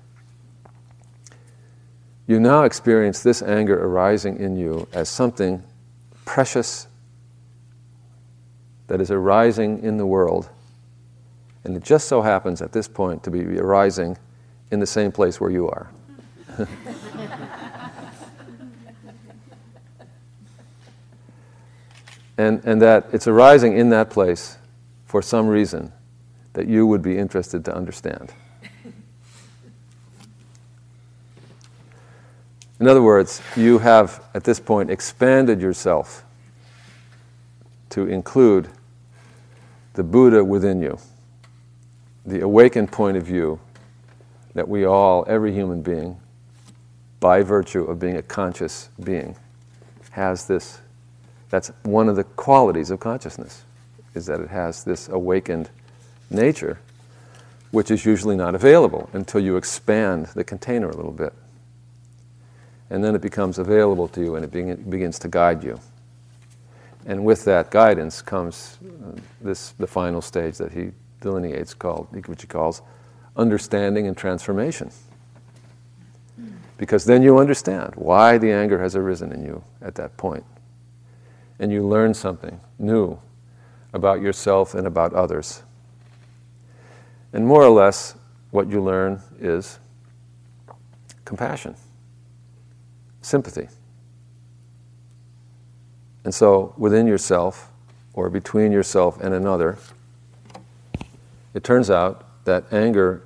You now experience this anger arising in you as something precious that is arising in the world. And it just so happens at this point to be arising in the same place where you are. and, and that it's arising in that place for some reason that you would be interested to understand. In other words, you have at this point expanded yourself to include the Buddha within you, the awakened point of view that we all, every human being, by virtue of being a conscious being, has this that's one of the qualities of consciousness, is that it has this awakened nature, which is usually not available until you expand the container a little bit. And then it becomes available to you and it begins to guide you. And with that guidance comes uh, this the final stage that he delineates called which he calls understanding and transformation. Because then you understand why the anger has arisen in you at that point. And you learn something new about yourself and about others. And more or less, what you learn is compassion, sympathy. And so, within yourself, or between yourself and another, it turns out that anger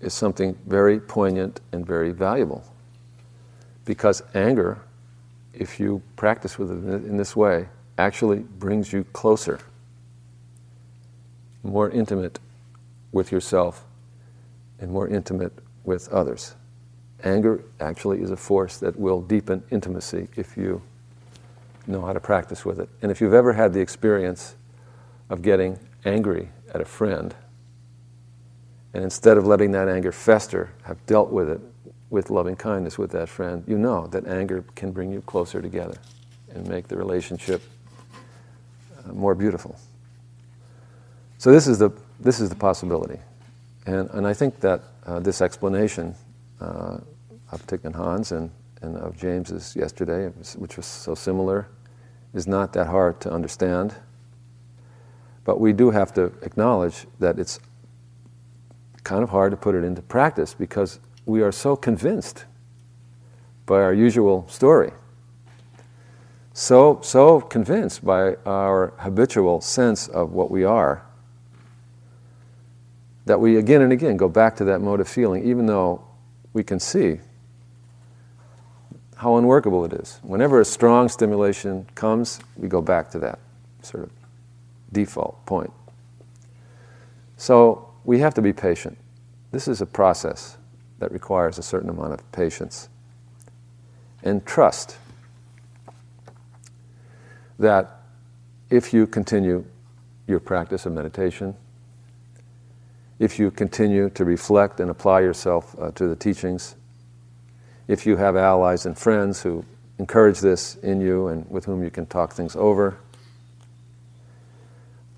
is something very poignant and very valuable. Because anger, if you practice with it in this way, actually brings you closer, more intimate with yourself, and more intimate with others. Anger actually is a force that will deepen intimacy if you know how to practice with it. And if you've ever had the experience of getting angry at a friend, and instead of letting that anger fester, have dealt with it with loving kindness with that friend, you know that anger can bring you closer together and make the relationship uh, more beautiful. So this is the this is the possibility, and and I think that uh, this explanation uh, of Thich Nhat Hanh's and and of James's yesterday, which was so similar, is not that hard to understand. But we do have to acknowledge that it's kind of hard to put it into practice because we are so convinced by our usual story. So, so convinced by our habitual sense of what we are that we again and again go back to that mode of feeling, even though we can see how unworkable it is. Whenever a strong stimulation comes, we go back to that sort of default point. So we have to be patient. This is a process that requires a certain amount of patience and trust that if you continue your practice of meditation, if you continue to reflect and apply yourself uh, to the teachings, if you have allies and friends who encourage this in you and with whom you can talk things over,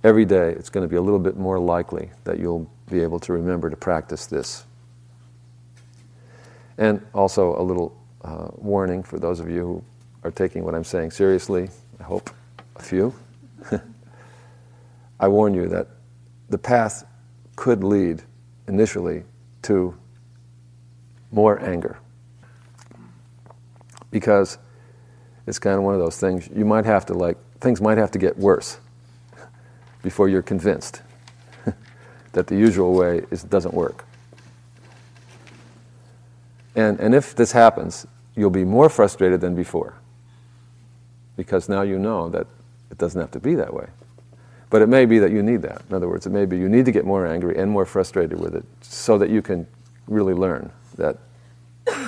every day it's going to be a little bit more likely that you'll be able to remember to practice this. And also a little uh, warning for those of you who are taking what I'm saying seriously, I hope a few. I warn you that the path could lead initially to more anger. Because it's kind of one of those things, you might have to, like, things might have to get worse before you're convinced that the usual way is, doesn't work. And, and if this happens, you'll be more frustrated than before because now you know that it doesn't have to be that way. But it may be that you need that. In other words, it may be you need to get more angry and more frustrated with it so that you can really learn that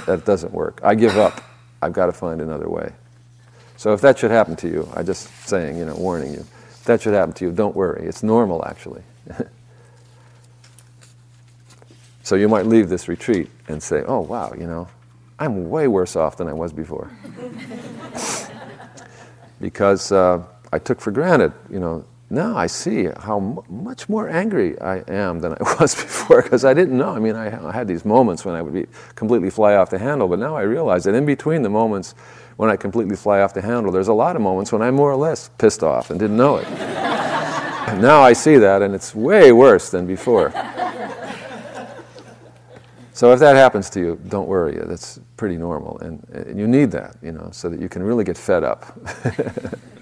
that doesn't work. I give up. I've got to find another way. So if that should happen to you, I'm just saying, you know, warning you. If that should happen to you, don't worry. It's normal, actually. so you might leave this retreat and say, oh, wow, you know, I'm way worse off than I was before. because uh, I took for granted, you know, now I see how m- much more angry I am than I was before because I didn't know. I mean, I, I, had these moments when I would be completely fly off the handle, but now I realize that in between the moments when I completely fly off the handle, there's a lot of moments when I'm more or less pissed off and didn't know it. now I see that, and it's way worse than before. So if that happens to you, don't worry. That's pretty normal, and, you need that, you know, so that you can really get fed up.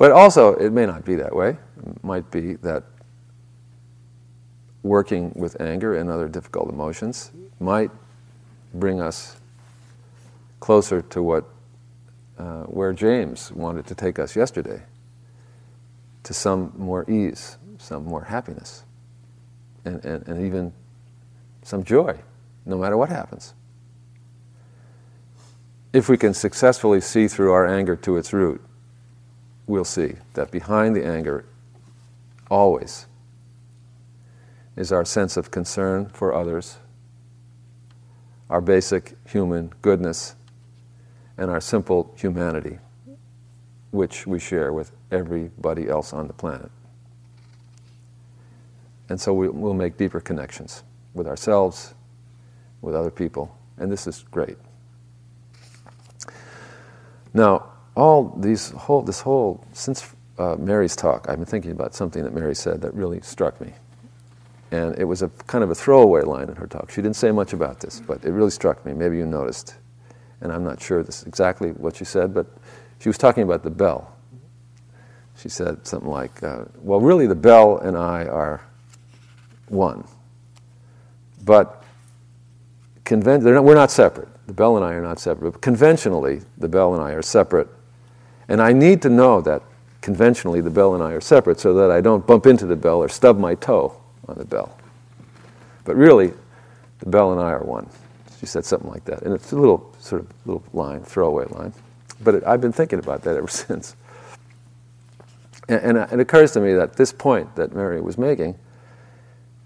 But also, it may not be that way. It might be that working with anger and other difficult emotions might bring us closer to what uh, where James wanted to take us yesterday, to some more ease, some more happiness, and, and, and even some joy, no matter what happens. If we can successfully see through our anger to its root, we'll see that behind the anger, always, is our sense of concern for others, our basic human goodness, and our simple humanity. which we share with everybody else on the planet. And so we, will make deeper connections with ourselves, with other people, and this is great. Now, all these whole this whole since uh, Mary's talk, I've been thinking about something that Mary said that really struck me, and it was a kind of a throwaway line in her talk. She didn't say much about this, but it really struck me. Maybe you noticed, and I'm not sure this is exactly what she said, but she was talking about the bell. She said something like, uh, "Well, really, the bell and I are one, but conven- not, we're not separate. The bell and I are not separate. But conventionally, the bell and I are separate, and I need to know that conventionally the bell and I are separate so that I don't bump into the bell or stub my toe on the bell. But really, the bell and I are one." She said something like that, and it's a little sort of little line, throwaway line. But it, I've been thinking about that ever since. And, and it occurs to me that this point that Mary was making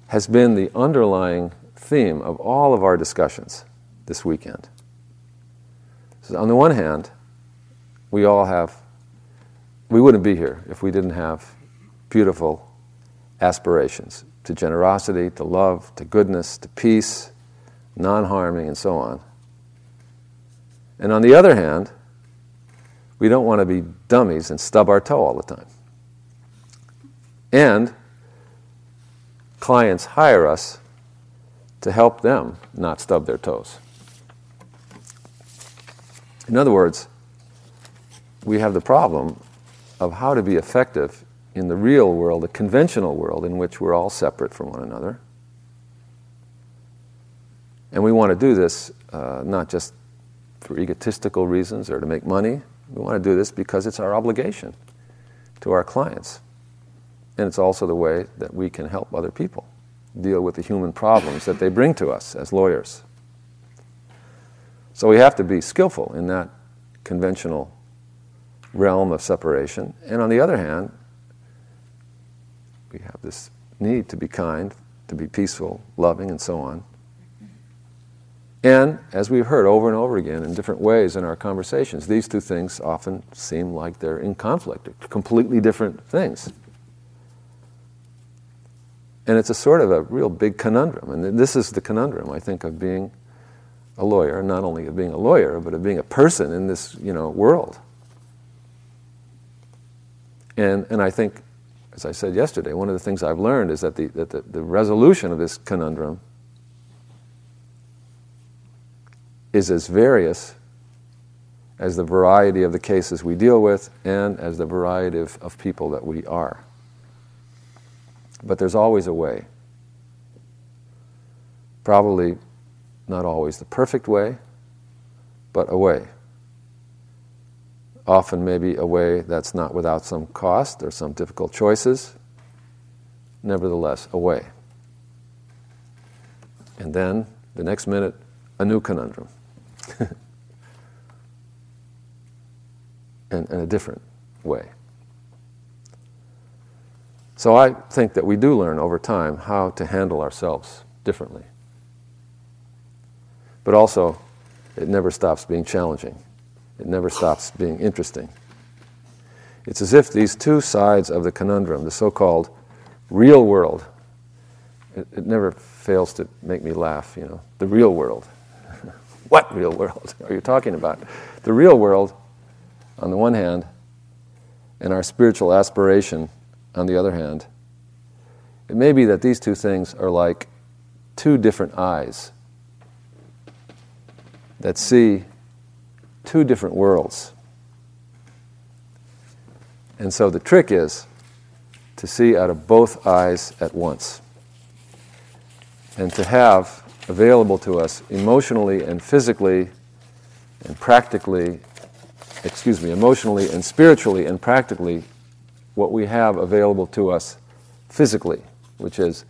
has been the underlying theme of all of our discussions this weekend. So, on the one hand, we all have, we wouldn't be here if we didn't have beautiful aspirations to generosity, to love, to goodness, to peace, non harming, and so on. And on the other hand, we don't want to be dummies and stub our toe all the time. And clients hire us to help them not stub their toes. In other words, we have the problem of how to be effective in the real world, the conventional world in which we're all separate from one another. And we want to do this uh, not just for egotistical reasons or to make money. We want to do this because it's our obligation to our clients. And it's also the way that we can help other people deal with the human problems that they bring to us as lawyers. So we have to be skillful in that conventional realm of separation. And on the other hand, we have this need to be kind, to be peaceful, loving, and so on. And as we've heard over and over again in different ways in our conversations, these two things often seem like they're in conflict, completely different things. And it's a sort of a real big conundrum. And this is the conundrum, I think, of being a lawyer, not only of being a lawyer, but of being a person in this you know, world. And, and I think, as I said yesterday, one of the things I've learned is that, the, that the, the resolution of this conundrum is as various as the variety of the cases we deal with and as the variety of, of people that we are. But there's always a way. Probably not always the perfect way, but a way. Often, maybe a way that's not without some cost or some difficult choices. Nevertheless, a way. And then, the next minute, a new conundrum. in, in a different way. So I think that we do learn over time how to handle ourselves differently. But also, it never stops being challenging. It never stops being interesting. It's as if these two sides of the conundrum, the so called real world, it, it, never fails to make me laugh, you know, the real world. what real world are you talking about? The real world, on the one hand, and our spiritual aspiration on the other hand, it may be that these two things are like two different eyes that see two different worlds. And so the trick is to see out of both eyes at once and to have available to us emotionally and physically and practically, excuse me, emotionally and spiritually and practically what we have available to us physically, which is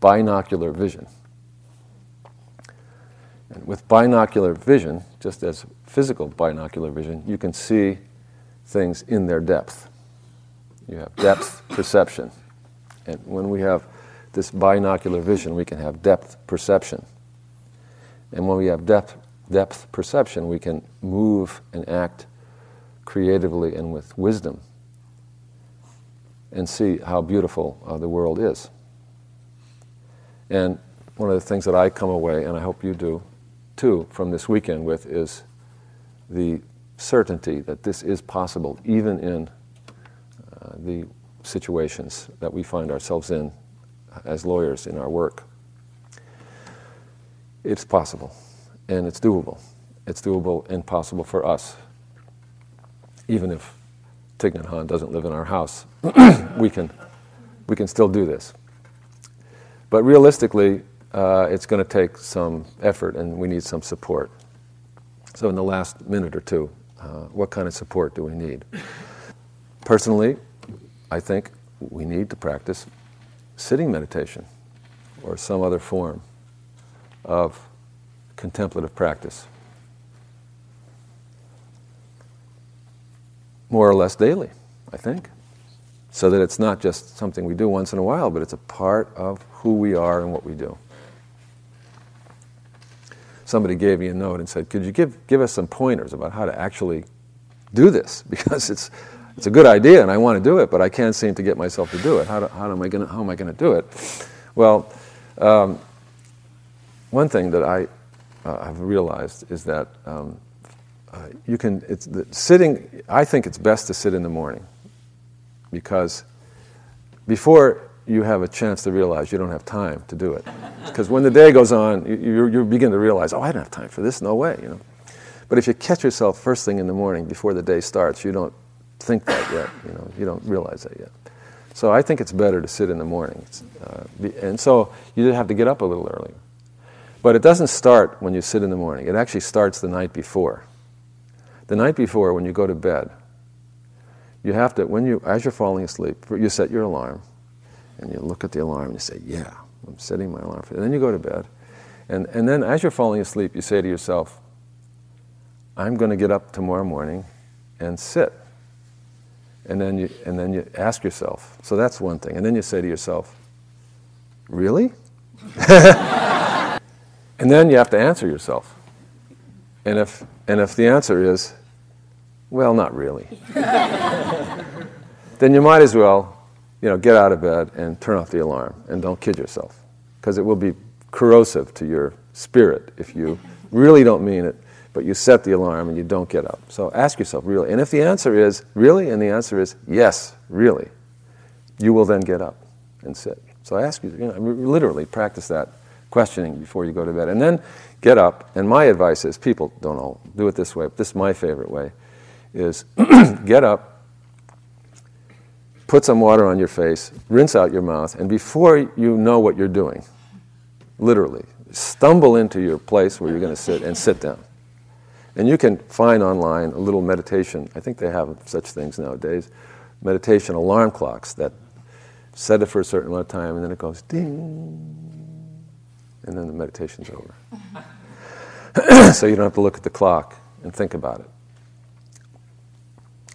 binocular vision. And with binocular vision, just as physical binocular vision, you can see things in their depth. You have depth perception. And when we have this binocular vision, we can have depth perception. And when we have depth, depth perception, we can move and act creatively and with wisdom and see how beautiful uh, the world is. And one of the things that I come away, and I hope you do too, from this weekend with is the certainty that this is possible even in uh, the situations that we find ourselves in as lawyers in our work. It's possible and it's doable. It's doable and possible for us. Even if Thich Nhat Hanh doesn't live in our house, we, can, we can still do this. But realistically, uh, it's going to take some effort and we need some support. So, in the last minute or two, uh, what kind of support do we need? Personally, I think we need to practice sitting meditation or some other form of contemplative practice. More or less daily, I think. So that it's not just something we do once in a while, but it's a part of who we are and what we do. Somebody gave me a note and said, Could you give, give us some pointers about how to actually do this? Because it's, it's a good idea and I want to do it, but I can't seem to get myself to do it. How, do, how, am, I gonna, how am I going to do it? Well, um, one thing that I uh, have realized is that um, uh, you can, it's the, sitting, I think it's best to sit in the morning because before you have a chance to realize you don't have time to do it. Because when the day goes on, you, you, begin to realize, oh, I don't have time for this, no way, you know. But if you catch yourself first thing in the morning before the day starts, you don't think that yet, you know, you don't realize that yet. So I think it's better to sit in the morning. Uh, and so you have to get up a little earlier. But it doesn't start when you sit in the morning. It actually starts the night before. The night before, when you go to bed, you have to, when you, as you're falling asleep, you set your alarm, and you look at the alarm and you say, "Yeah, I'm setting my alarm." For and then you go to bed, and and then as you're falling asleep, you say to yourself, "I'm going to get up tomorrow morning, and sit." And then you and then you ask yourself. So that's one thing. And then you say to yourself, "Really?" And then you have to answer yourself. And if, and if the answer is, well, not really, then you might as well you know, get out of bed and turn off the alarm and don't kid yourself because it will be corrosive to your spirit if you really don't mean it, but you set the alarm and you don't get up. So ask yourself, really? And if the answer is really, and the answer is yes, really, you will then get up and sit. So I ask you, you know, literally practice that questioning before you go to bed. And then get up. And my advice is people don't all do it this way, but this is my favorite way is get up, put some water on your face, rinse out your mouth, and before you know what you're doing, literally, stumble into your place where you're going to sit and sit down. And you can find online a little meditation. I think they have such things nowadays. Meditation alarm clocks that set it for a certain amount of time and then it goes ding, and then the meditation's over. so you don't have to look at the clock and think about it.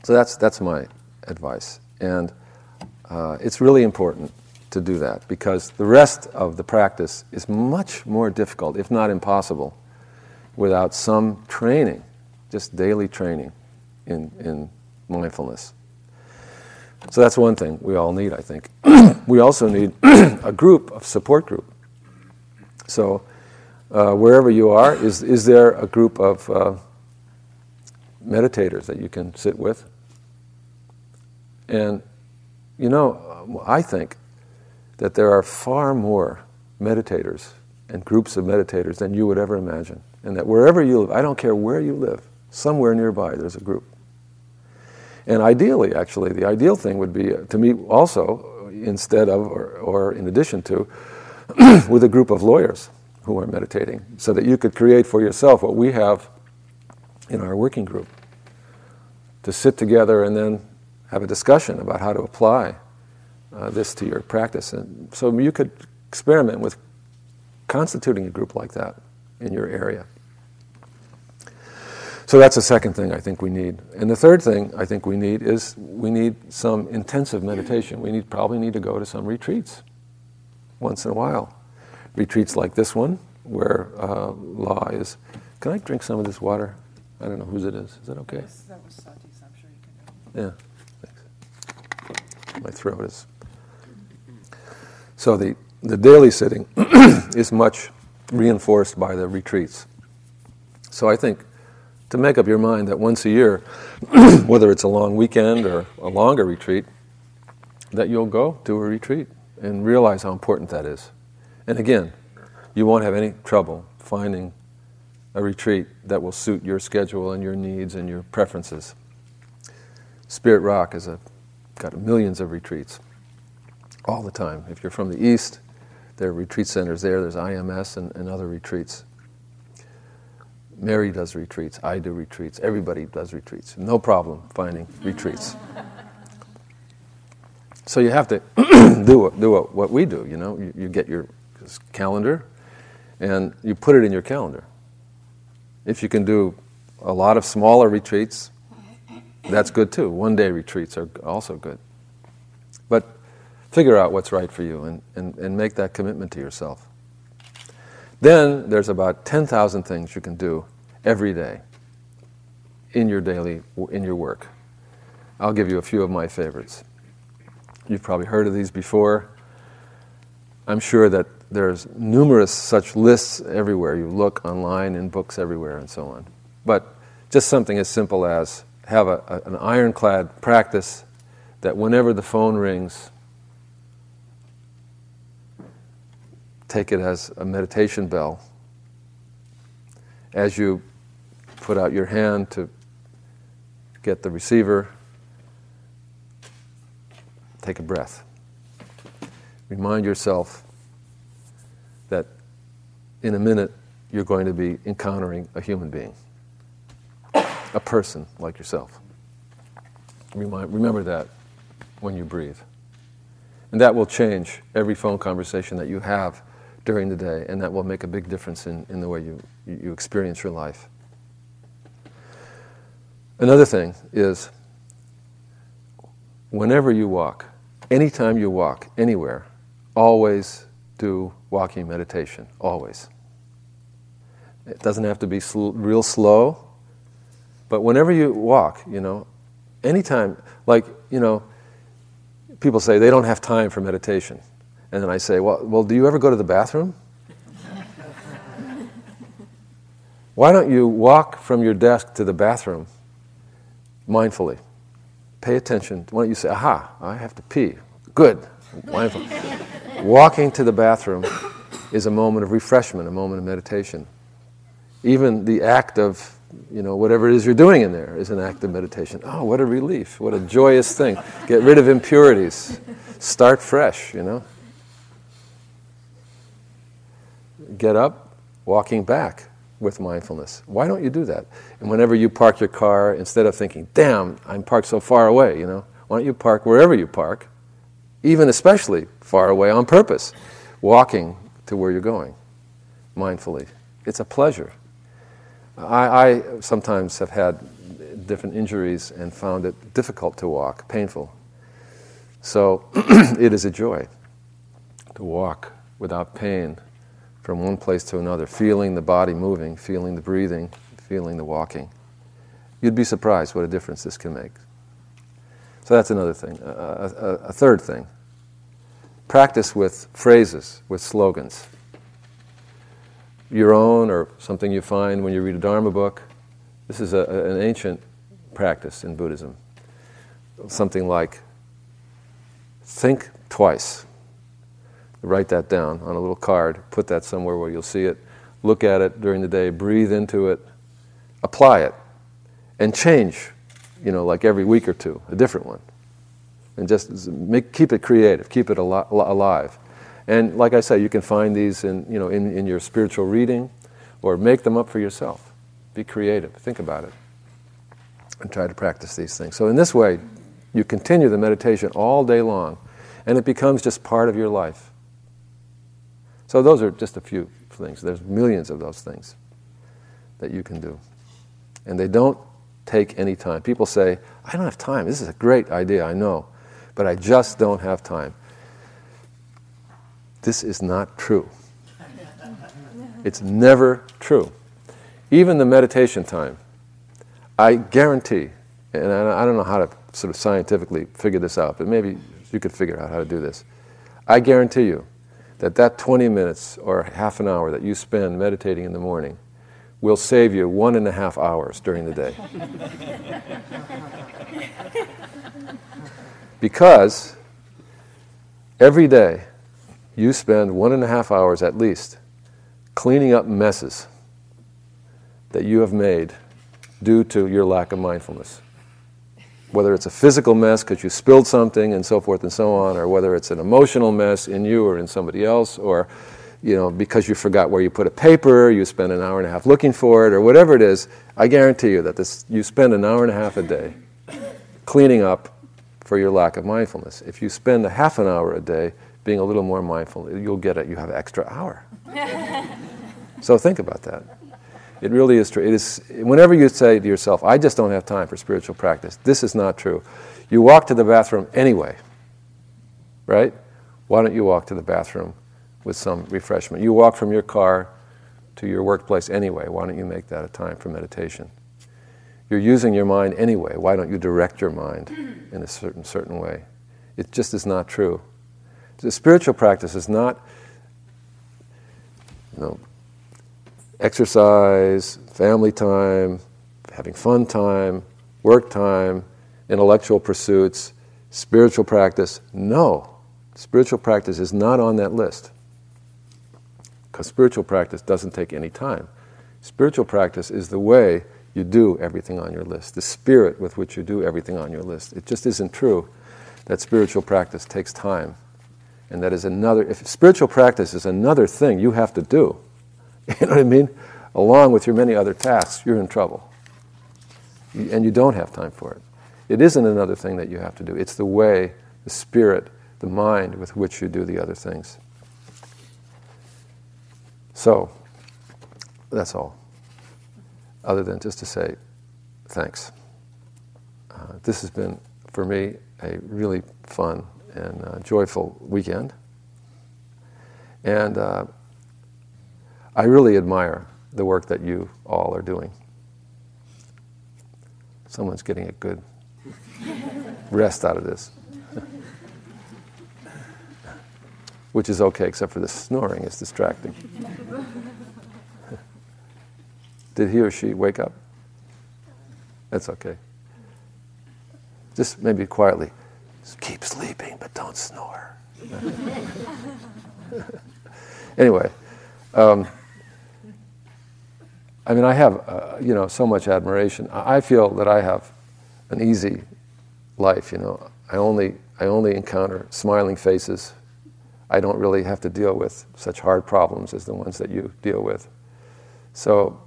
So that's, that's my advice. And uh, it's really important to do that because the rest of the practice is much more difficult, if not impossible, without some training, just daily training in, in mindfulness. So that's one thing we all need, I think. we also need a group, a support group, so, uh, wherever you are, is, is there a group of uh, meditators that you can sit with? And, you know, I think that there are far more meditators and groups of meditators than you would ever imagine. And that wherever you live, I don't care where you live, somewhere nearby there's a group. And ideally, actually, the ideal thing would be uh, to meet also, instead of or, or in addition to, with a group of lawyers who are meditating so that you could create for yourself what we have in our working group to sit together and then have a discussion about how to apply uh, this to your practice. And so you could experiment with constituting a group like that in your area. So that's the second thing I think we need. And the third thing I think we need is we need some intensive meditation. We need, probably need to go to some retreats once in a while. Retreats like this one, where uh, law is. Can I drink some of this water? I don't know whose it is. Is that okay? Yes, that was Sati's, I'm sure. Yeah. Thanks. My throat is. So the, the daily sitting is much reinforced by the retreats. So I think to make up your mind that once a year, whether it's a long weekend or a longer retreat, that you'll go to a retreat and realize how important that is. And again, you won't have any trouble finding a retreat that will suit your schedule and your needs and your preferences. Spirit Rock has got millions of retreats all the time. If you're from the East, there are retreat centers there. There's IMS and, and other retreats. Mary does retreats. I do retreats. Everybody does retreats. No problem finding retreats. So you have to do, do what we do, you know. You, you get your calendar and you put it in your calendar. If you can do a lot of smaller retreats, that's good too. One day retreats are also good. But figure out what's right for you and, and, and make that commitment to yourself. Then there's about 10,000 things you can do every day in your daily, in your work. I'll give you a few of my favorites. You've probably heard of these before. I'm sure that there's numerous such lists everywhere. You look online in books everywhere and so on. But just something as simple as have a, a, an ironclad practice that whenever the phone rings, take it as a meditation bell. As you put out your hand to get the receiver, take a breath. Remind yourself in a minute you're going to be encountering a human being, a person like yourself. Remember that when you breathe. And that will change every phone conversation that you have during the day, and that will make a big difference in, in the way you, you experience your life. Another thing is whenever you walk, anytime you walk, anywhere, always do walking meditation, always. It doesn't have to be sl- real slow, but whenever you walk, you know, anytime, like, you know, people say they don't have time for meditation. And then I say, well, well do you ever go to the bathroom? Why don't you walk from your desk to the bathroom mindfully? Pay attention. Why don't you say, aha, I have to pee. Good. Mindful. Walking to the bathroom is a moment of refreshment, a moment of meditation. Even the act of, you know, whatever it is you're doing in there is an act of meditation. Oh, what a relief. What a joyous thing. Get rid of impurities. Start fresh, you know. Get up, walking back with mindfulness. Why don't you do that? And whenever you park your car, instead of thinking, damn, I'm parked so far away, you know, why don't you park wherever you park even especially far away on purpose, walking to where you're going mindfully. It's a pleasure. I, I, sometimes have had different injuries and found it difficult to walk, painful. So it is a joy to walk without pain from one place to another, feeling the body moving, feeling the breathing, feeling the walking. You'd be surprised what a difference this can make. So that's another thing. a, a, a third thing practice with phrases, with slogans. Your own or something you find when you read a Dharma book. This is a, an ancient practice in Buddhism. Something like, think twice. Write that down on a little card, put that somewhere where you'll see it, look at it during the day, breathe into it, apply it, and change you know, like every week or two, a different one. And just make, keep it creative, keep it al- alive. And like I say, you can find these in, you know, in, in your spiritual reading or make them up for yourself. Be creative, think about it, and try to practice these things. So, in this way, you continue the meditation all day long, and it becomes just part of your life. So, those are just a few things. There's millions of those things that you can do. And they don't take any time. People say, I don't have time. This is a great idea, I know, but I just don't have time. This is not true. It's never true. Even the meditation time, I guarantee, and I don't know how to sort of scientifically figure this out, but maybe you could figure out how to do this. I guarantee you that that 20 minutes or half an hour that you spend meditating in the morning will save you one and a half hours during the day. because every day you spend one and a half hours at least cleaning up messes that you have made due to your lack of mindfulness. Whether it's a physical mess because you spilled something and so forth and so on, or whether it's an emotional mess in you or in somebody else, or you know, because you forgot where you put a paper, you spend an hour and a half looking for it, or whatever it is, I guarantee you that this, you spend an hour and a half a day cleaning up for your lack of mindfulness. If you spend a half an hour a day being a little more mindful, you'll get it. You have an extra hour. so think about that. It really is true. It is, whenever you say to yourself, I just don't have time for spiritual practice, this is not true. You walk to the bathroom anyway, right? Why don't you walk to the bathroom with some refreshment? You walk from your car to your workplace anyway. Why don't you make that a time for meditation? You're using your mind anyway. Why don't you direct your mind in a certain, certain way? It just is not true. The spiritual practice is not you know, exercise, family time, having fun time, work time, intellectual pursuits, spiritual practice. No, spiritual practice is not on that list. Because spiritual practice doesn't take any time. Spiritual practice is the way you do everything on your list, the spirit with which you do everything on your list. It just isn't true that spiritual practice takes time. And that is another, if spiritual practice is another thing you have to do, You know what I mean? Along with your many other tasks, you're in trouble. And you don't have time for it. It isn't another thing that you have to do, it's the way, the spirit, the mind with which you do the other things. So, that's all. Other than just to say thanks. Uh, this has been, for me, a really fun and uh, joyful weekend. And uh, I really admire the work that you all are doing. Someone's getting a good rest out of this. Which is okay, except for the snoring, it's distracting. Did he or she wake up? That's okay. Just maybe quietly, keep sleeping, but don't snore. anyway, um, I mean, I have, uh, you know, so much admiration. I feel that I have an easy life, you know. I only, I only encounter smiling faces. I don't really have to deal with such hard problems as the ones that you deal with. So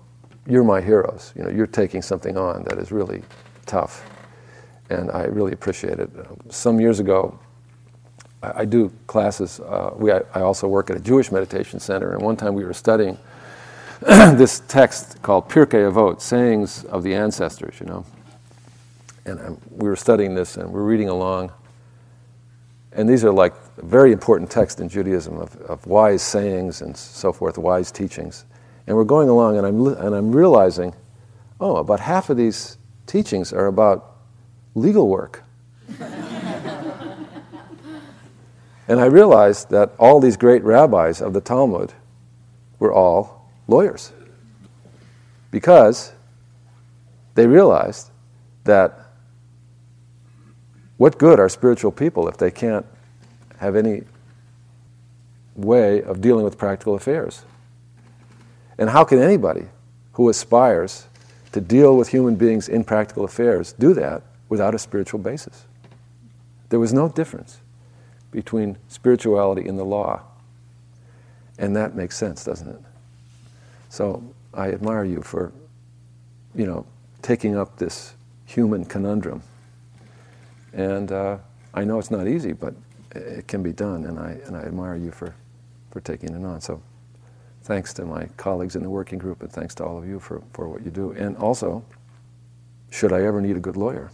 you're my heroes. You know, you're taking something on that is really tough. And I really appreciate it. Some years ago, I, I do classes. Uh, we, I, I also work at a Jewish meditation center, and one time we were studying this text called Pirkei Avot, sayings of the ancestors, you know. And um, we were studying this and we're reading along. And these are like very important texts in Judaism of, of wise sayings and so forth, wise teachings. And we're going along and I'm, and I'm realizing, oh, about half of these teachings are about legal work. and I realized that all these great rabbis of the Talmud were all lawyers because they realized that what good are spiritual people if they can't have any way of dealing with practical affairs? And how can anybody who aspires to deal with human beings in practical affairs do that without a spiritual basis? There was no difference between spirituality and the law. And that makes sense, doesn't it? So I admire you for, you know, taking up this human conundrum. And uh, I know it's not easy, but it can be done, and I, and I admire you for, for taking it on. So thanks to my colleagues in the working group, and thanks to all of you for, for what you do. And also, should I ever need a good lawyer,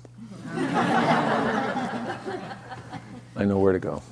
I know where to go.